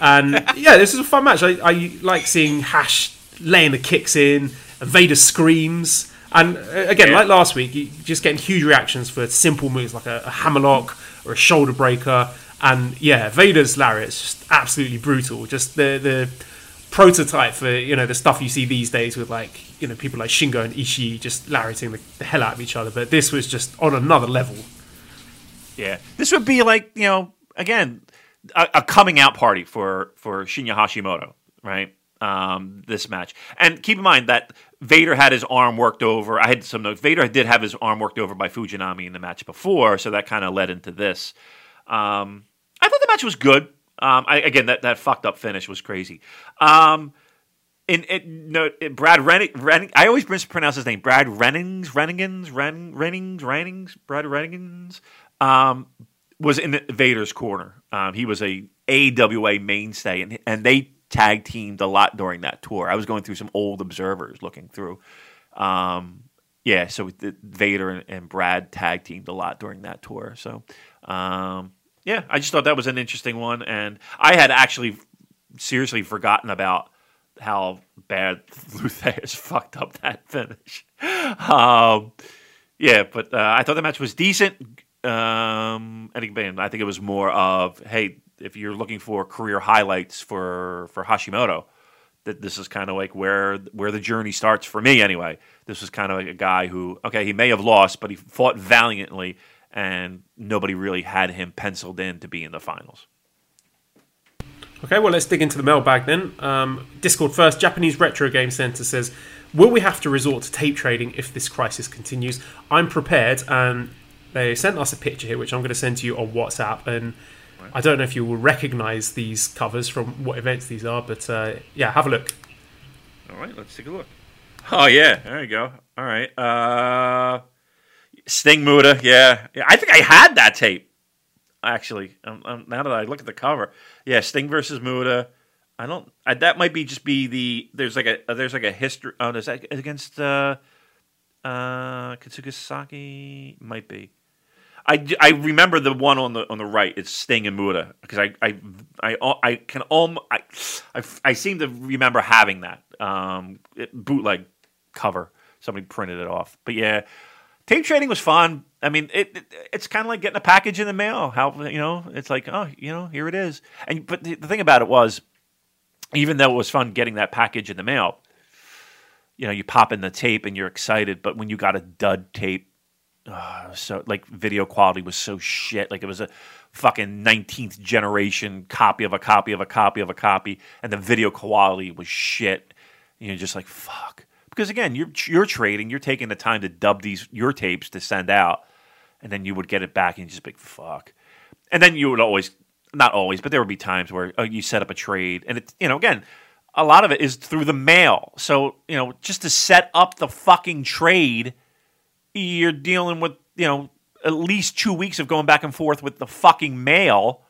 Speaker 1: And yeah, this is a fun match. I, I like seeing Hash laying the kicks in, Vader screams. And uh, again, yeah. like last week, you just getting huge reactions for simple moves like a, a hammerlock or a shoulder breaker. And yeah, Vader's lariat is just absolutely brutal. Just the the prototype for you know the stuff you see these days with like you know people like Shingo and Ishii just lariating the, the hell out of each other. But this was just on another level.
Speaker 2: Yeah, this would be like you know again a, a coming out party for for Shinya Hashimoto, right? Um, this match, and keep in mind that Vader had his arm worked over. I had some notes. Vader did have his arm worked over by Fujinami in the match before, so that kind of led into this. Um, I thought the match was good. Um, I, again, that, that fucked up finish was crazy. Um, in, in no, in Brad Renning, Renning, I always mispronounce his name. Brad Rennings, Renningans, Ren, Rennings, Rennings, Brad Renningans, um, was in Vader's corner. Um, he was a AWA mainstay, and and they tag teamed a lot during that tour. I was going through some old observers, looking through. Um, yeah, so Vader and, and, Brad tag teamed a lot during that tour. So, um, yeah, I just thought that was an interesting one, and I had actually seriously forgotten about how bad Lou fucked up that finish. Um, yeah, but uh, I thought the match was decent. Um, and again, I think it was more of hey, if you're looking for career highlights for for Hashimoto, that this is kind of like where where the journey starts for me anyway. This was kind of like a guy who okay, he may have lost, but he fought valiantly and nobody really had him penciled in to be in the finals.
Speaker 1: Okay, well, let's dig into the mailbag then. Um, Discord first. Japanese Retro Game Center says, "Will we have to resort to tape trading if this crisis continues? I'm prepared." And they sent us a picture here, which I'm going to send to you on WhatsApp. And. I don't know if you will recognise these covers from what events these are, but uh, yeah, have a look.
Speaker 2: All right, let's take a look. Oh yeah, there you go. All right. Uh, Sting Muta, yeah. yeah. I think I had that tape. Actually, um, um, now that I look at the cover, yeah, Sting versus Muta. I don't. I, that might be just be the. There's like a. There's like a history. Oh, is that against uh, uh, Katsuki Sasaki? Might be. I, I remember the one on the on the right. It's Sting and Muta because I I I I can almost I, I, I seem to remember having that um, bootleg cover. Somebody printed it off. But yeah, tape trading was fun. I mean, it, it it's kind of like getting a package in the mail. How you know? It's like oh, you know, here it is. And but the, the thing about it was, even though it was fun getting that package in the mail, you know, you pop in the tape and you're excited. But when you got a dud tape, oh, so like video quality was so shit. Like it was a fucking 19th generation copy of a copy of a copy of a copy, and the video quality was shit. You're just like fuck because again, you're you're trading, you're taking the time to dub these your tapes to send out, and then you would get it back and you just be like, fuck, and then you would always not always, but there would be times where oh, you set up a trade, and it you know again. A lot of it is through the mail. So, you know, just to set up the fucking trade, you're dealing with, you know, at least two weeks of going back and forth with the fucking mail.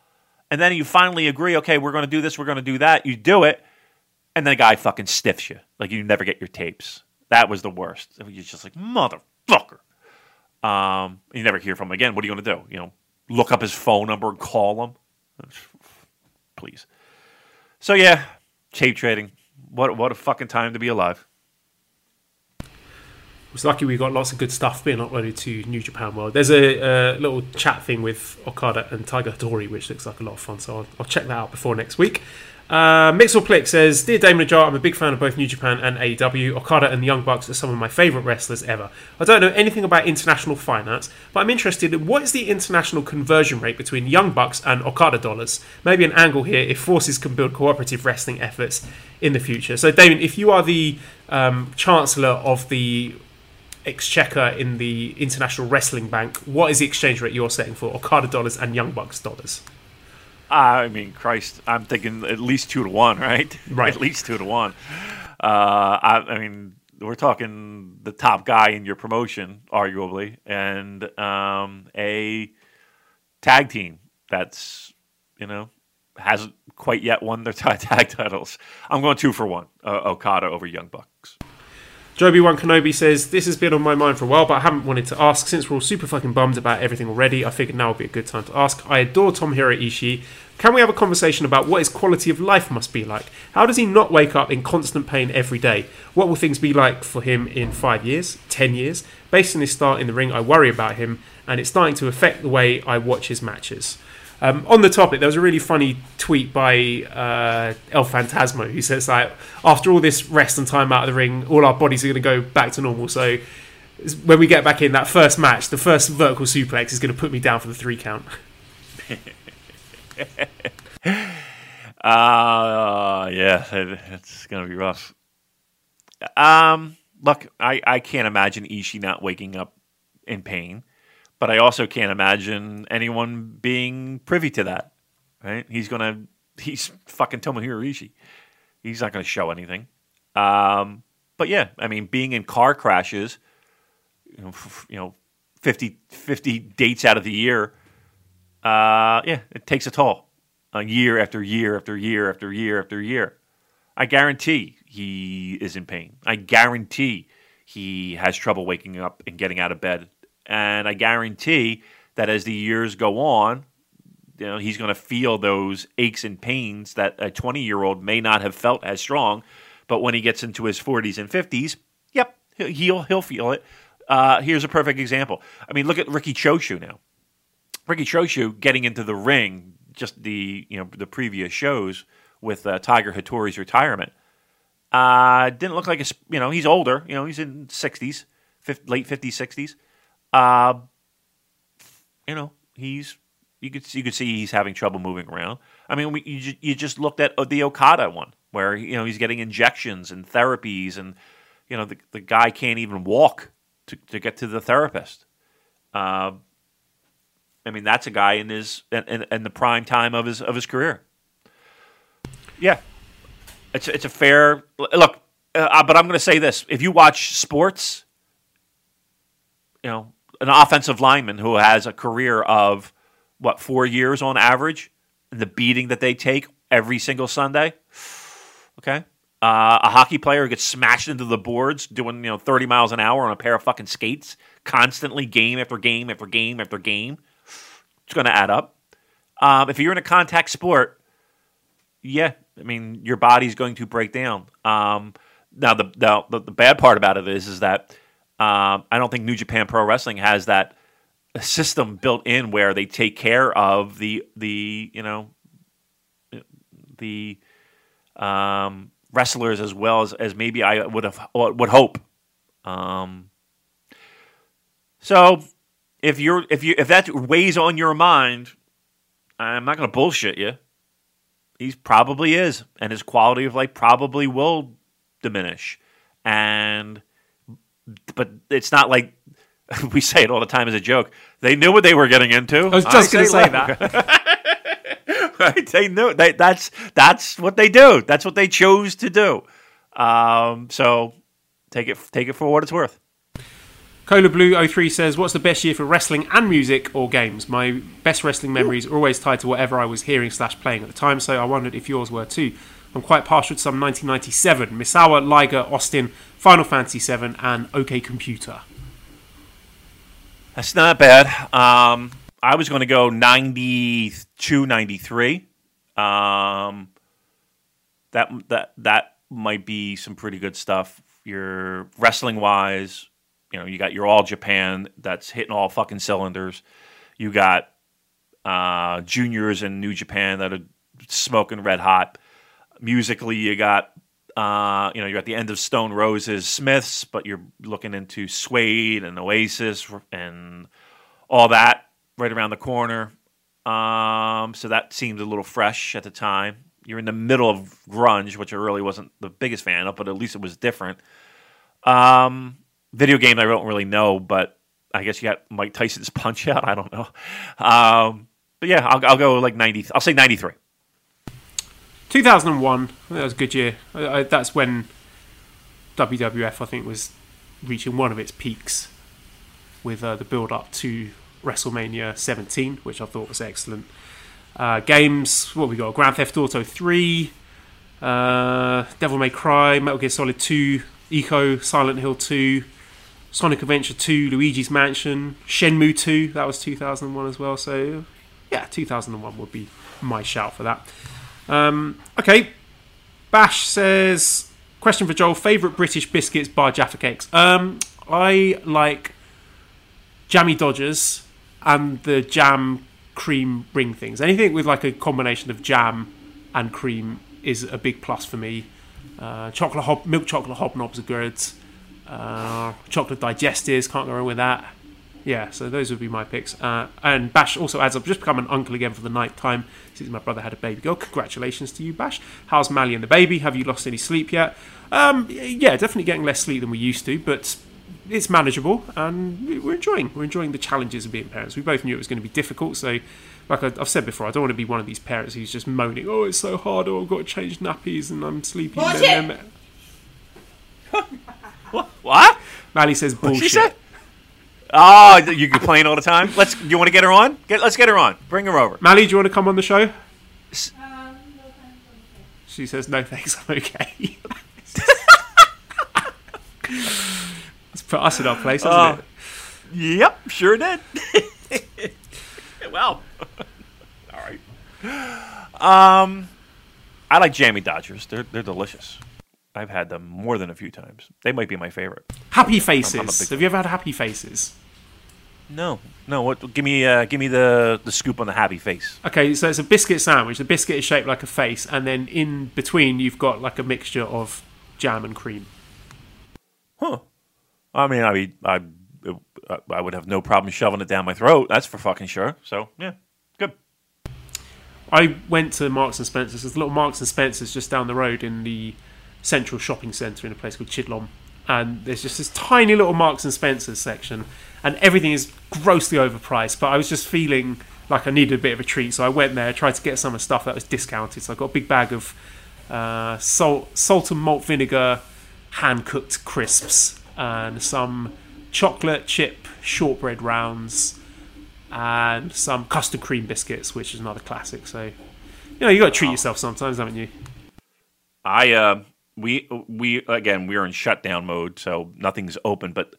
Speaker 2: And then you finally agree, okay, we're going to do this, we're going to do that. You do it and then the guy fucking stiffs you. Like you never get your tapes. That was the worst. You're just like motherfucker. Um, you never hear from him again. What are you going to do? You know, look up his phone number and call him. Please. So yeah, tape trading. What what a fucking time to be alive.
Speaker 1: was lucky we got lots of good stuff being uploaded to New Japan World. There's a, a little chat thing with Okada and Tiger Hattori, which looks like a lot of fun. So I'll, I'll check that out before next week. Uh, Mixelplick says, Dear Damon and Jar, I'm a big fan of both New Japan and AEW. Okada and the Young Bucks are some of my favourite wrestlers ever. I don't know anything about international finance, but I'm interested in what is the international conversion rate between Young Bucks and Okada dollars? Maybe an angle here if forces can build cooperative wrestling efforts in the future. So, Damon, if you are the um, Chancellor of the Exchequer in the International Wrestling Bank, what is the exchange rate you're setting for Okada dollars and Young Bucks dollars?
Speaker 2: I mean, Christ, I'm thinking at least two to one, right?
Speaker 1: Right.
Speaker 2: at least two to one. Uh, I, I, mean, we're talking the top guy in your promotion, arguably, and um, a tag team that's, you know, hasn't quite yet won their tag titles. I'm going two for one, uh, Okada over Young Bucks.
Speaker 1: Joby One Kenobi says, This has been on my mind for a while, but I haven't wanted to ask. Since we're all super fucking bummed about everything already, I figured now would be a good time to ask. I adore Tomohiro Ishii. Can we have a conversation about what his quality of life must be like? How does he not wake up in constant pain every day? What will things be like for him in five years, ten years? Based on his start in the ring, I worry about him, and it's starting to affect the way I watch his matches. Um, on the topic, there was a really funny tweet by uh, El Phantasmo who says like, after all this rest and time out of the ring, all our bodies are going to go back to normal. So when we get back in that first match, the first vertical suplex is going to put me down for the three count.
Speaker 2: uh, yeah, it's going to be rough. Um, look, I, I can't imagine Ishii not waking up in pain. But I also can't imagine anyone being privy to that. Right? He's gonna he's fucking Tomohiro Ishii. He's not gonna show anything. Um, but yeah, I mean, being in car crashes, you know, f- you know 50, 50 dates out of the year, uh, yeah, it takes a toll. Year after year after year after year after year. I guarantee he is in pain. I guarantee he has trouble waking up and getting out of bed and I guarantee that as the years go on, you know, he's going to feel those aches and pains that a 20 year old may not have felt as strong. But when he gets into his 40s and 50s, yep, he'll he'll feel it. Uh, here's a perfect example. I mean, look at Riki Choshu now. Riki Choshu getting into the ring, just the you know the previous shows with uh, Tiger Hattori's retirement. Uh, didn't look like a you know he's older. You know he's in 60s, 50, late 50s, 60s. Uh, you know, he's you could you could see he's having trouble moving around. I mean, we, you you just looked at the Okada one where you know he's getting injections and therapies, and you know the the guy can't even walk to to get to the therapist. Uh, I mean, that's a guy in his in, in the prime time of his of his career. Yeah, it's it's a fair look. uh, but I'm going to say this: if you watch sports, you know, an offensive lineman who has a career of what four years on average, and the beating that they take every single Sunday. Okay, uh, a hockey player who gets smashed into the boards doing you know 30 miles an hour on a pair of fucking skates constantly, game after game after game after game. It's going to add up. Um, if you're in a contact sport, yeah, I mean your body's going to break down. Um, now the, the the bad part about it is is that um, I don't think New Japan Pro Wrestling has that system built in where they take care of the the you know the um, wrestlers as well as, as maybe I would have would hope. Um, so if you're if you if that weighs on your mind, I'm not going to bullshit you. He probably is, and his quality of life probably will diminish. And but it's not like we say it all the time as a joke. They knew what they were getting into.
Speaker 1: I was just going to say that.
Speaker 2: right? They knew they, that's that's what they do. That's what they chose to do. Um, so take it take it for what it's worth.
Speaker 1: Cola Blue 03 says, What's the best year for wrestling and music or games? My best wrestling memories are always tied to whatever I was hearing slash playing at the time, so I wondered if yours were too. I'm quite partial to some 1997, Misawa, Liger, Austin, Final Fantasy VII, and OK Computer.
Speaker 2: That's not bad. Um, I was going to go 92, 93. Um, that that that might be some pretty good stuff. Your wrestling wise, you know, you got your All Japan that's hitting all fucking cylinders. You got uh, juniors in New Japan that are smoking red hot. Musically, you got uh, you know, you're at the end of Stone Roses, Smiths, but you're looking into Suede and Oasis and all that right around the corner. Um, so that seemed a little fresh at the time. You're in the middle of grunge, which I really wasn't the biggest fan of, but at least it was different. Um, video game I don't really know, but I guess you got Mike Tyson's Punch Out. I don't know. Um, but yeah, I'll, I'll, go like 90. I'll say 93.
Speaker 1: 2001. That was a good year. I, I, that's when WWF, I think, was reaching one of its peaks with uh, the build up to WrestleMania 17, which I thought was excellent. Uh, games, what we got? Grand Theft Auto 3, uh, Devil May Cry, Metal Gear Solid 2, Ico, Silent Hill 2, Sonic Adventure 2, Luigi's Mansion, Shenmue 2, that was 2001 as well. So, yeah, 2001 would be my shout for that. Um, okay, Bash says, question for Joel, favourite British biscuits bar Jaffa cakes? Um, I like Jammy Dodgers and the jam cream ring things. Anything with like a combination of jam and cream is a big plus for me. Uh, chocolate hob, milk chocolate hobnobs are good. Uh, chocolate digestives, can't go wrong with that. Yeah, so those would be my picks. Uh, and Bash also adds up, just become an uncle again for the night time since my brother had a baby girl. Congratulations to you, Bash. How's Mally and the baby? Have you lost any sleep yet? Um, yeah, definitely getting less sleep than we used to, but it's manageable and we're enjoying we're enjoying the challenges of being parents. We both knew it was going to be difficult, so like I've said before, I don't want to be one of these parents who's just moaning, "Oh, it's so hard! Oh, I've got to change nappies and I'm sleepy."
Speaker 3: Bullshit.
Speaker 2: what?
Speaker 1: Mally says bullshit. She said?
Speaker 2: Oh, you complain all the time. Let's. You want to get her on? Get, let's get her on. Bring her over.
Speaker 1: Mally, do you want to come on the show? Um, no, she says no thanks. I'm okay. It's put us in our place, hasn't uh,
Speaker 2: it? Yep, sure did. well, all right. Um, I like jammy Dodgers. They're they're delicious. I've had them more than a few times. They might be my favorite.
Speaker 1: Happy Faces. I'm, I'm Have you ever had Happy Faces?
Speaker 2: No, no. What? Give me, uh, give me the the scoop on the happy face.
Speaker 1: Okay, so it's a biscuit sandwich. The biscuit is shaped like a face, and then in between you've got like a mixture of jam and cream.
Speaker 2: Huh. I mean, I mean, I I would have no problem shoving it down my throat. That's for fucking sure. So yeah, good.
Speaker 1: I went to Marks and Spencers. There's a little Marks and Spencers just down the road in the central shopping centre in a place called Chidlom, and there's just this tiny little Marks and Spencers section, and everything is grossly overpriced. But I was just feeling like I needed a bit of a treat, so I went there, tried to get some of the stuff that was discounted. So I got a big bag of uh, salt, salt and malt vinegar hand cooked crisps and some chocolate chip shortbread rounds and some custard cream biscuits, which is another classic. So, you know, you got to treat yourself sometimes, haven't you?
Speaker 2: I uh, we we again we are in shutdown mode, so nothing's open. But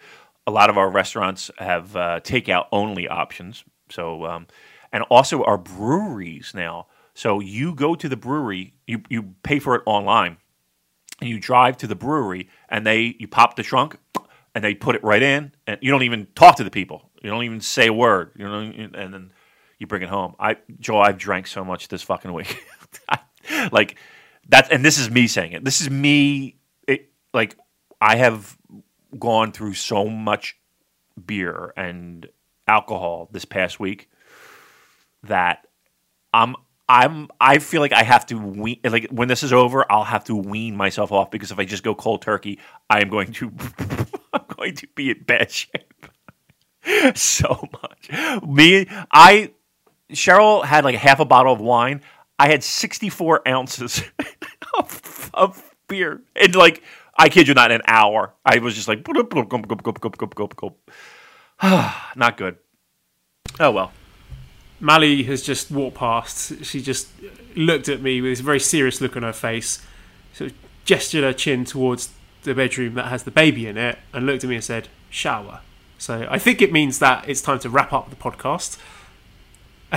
Speaker 2: a lot of our restaurants have uh, takeout only options. So um, and also our breweries now. So you go to the brewery, you you pay for it online, and you drive to the brewery, and they you pop the trunk, and they put it right in, and you don't even talk to the people. You don't even say a word. You know, and then you bring it home. I Joe, I've drank so much this fucking week. like that's and this is me saying it. This is me. It, like I have gone through so much beer and alcohol this past week that I'm I'm I feel like I have to wean like when this is over I'll have to wean myself off because if I just go cold turkey I am going to I'm going to be in bad shape so much. Me I Cheryl had like half a bottle of wine. I had 64 ounces of, of beer and like I kid you not in an hour I was just like not good oh well
Speaker 1: Mally has just walked past. She just looked at me with a very serious look on her face, of gestured her chin towards the bedroom that has the baby in it, and looked at me and said, "Shower." So I think it means that it's time to wrap up the podcast.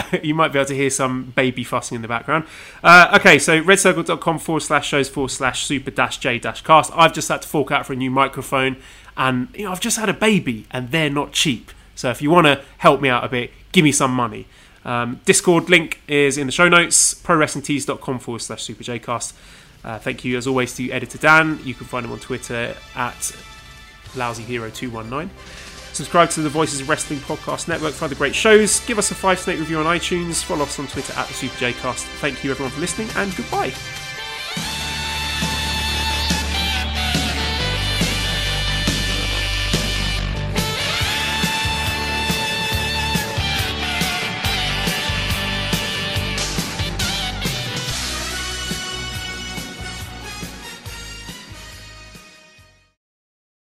Speaker 1: you might be able to hear some baby fussing in the background. Uh, okay, so redcircle.com forward slash shows forward slash super dash j dash cast. I've just had to fork out for a new microphone, and you know I've just had a baby, and they're not cheap. So if you want to help me out a bit, give me some money. Um, Discord link is in the show notes, prowrestlingtees.com forward slash super superjcast. Uh, thank you, as always, to editor Dan. You can find him on Twitter at lousyhero219. Subscribe to the Voices of Wrestling Podcast Network for other great shows. Give us a five snake review on iTunes. Follow us on Twitter at the SuperJcast. Thank you, everyone, for listening, and goodbye.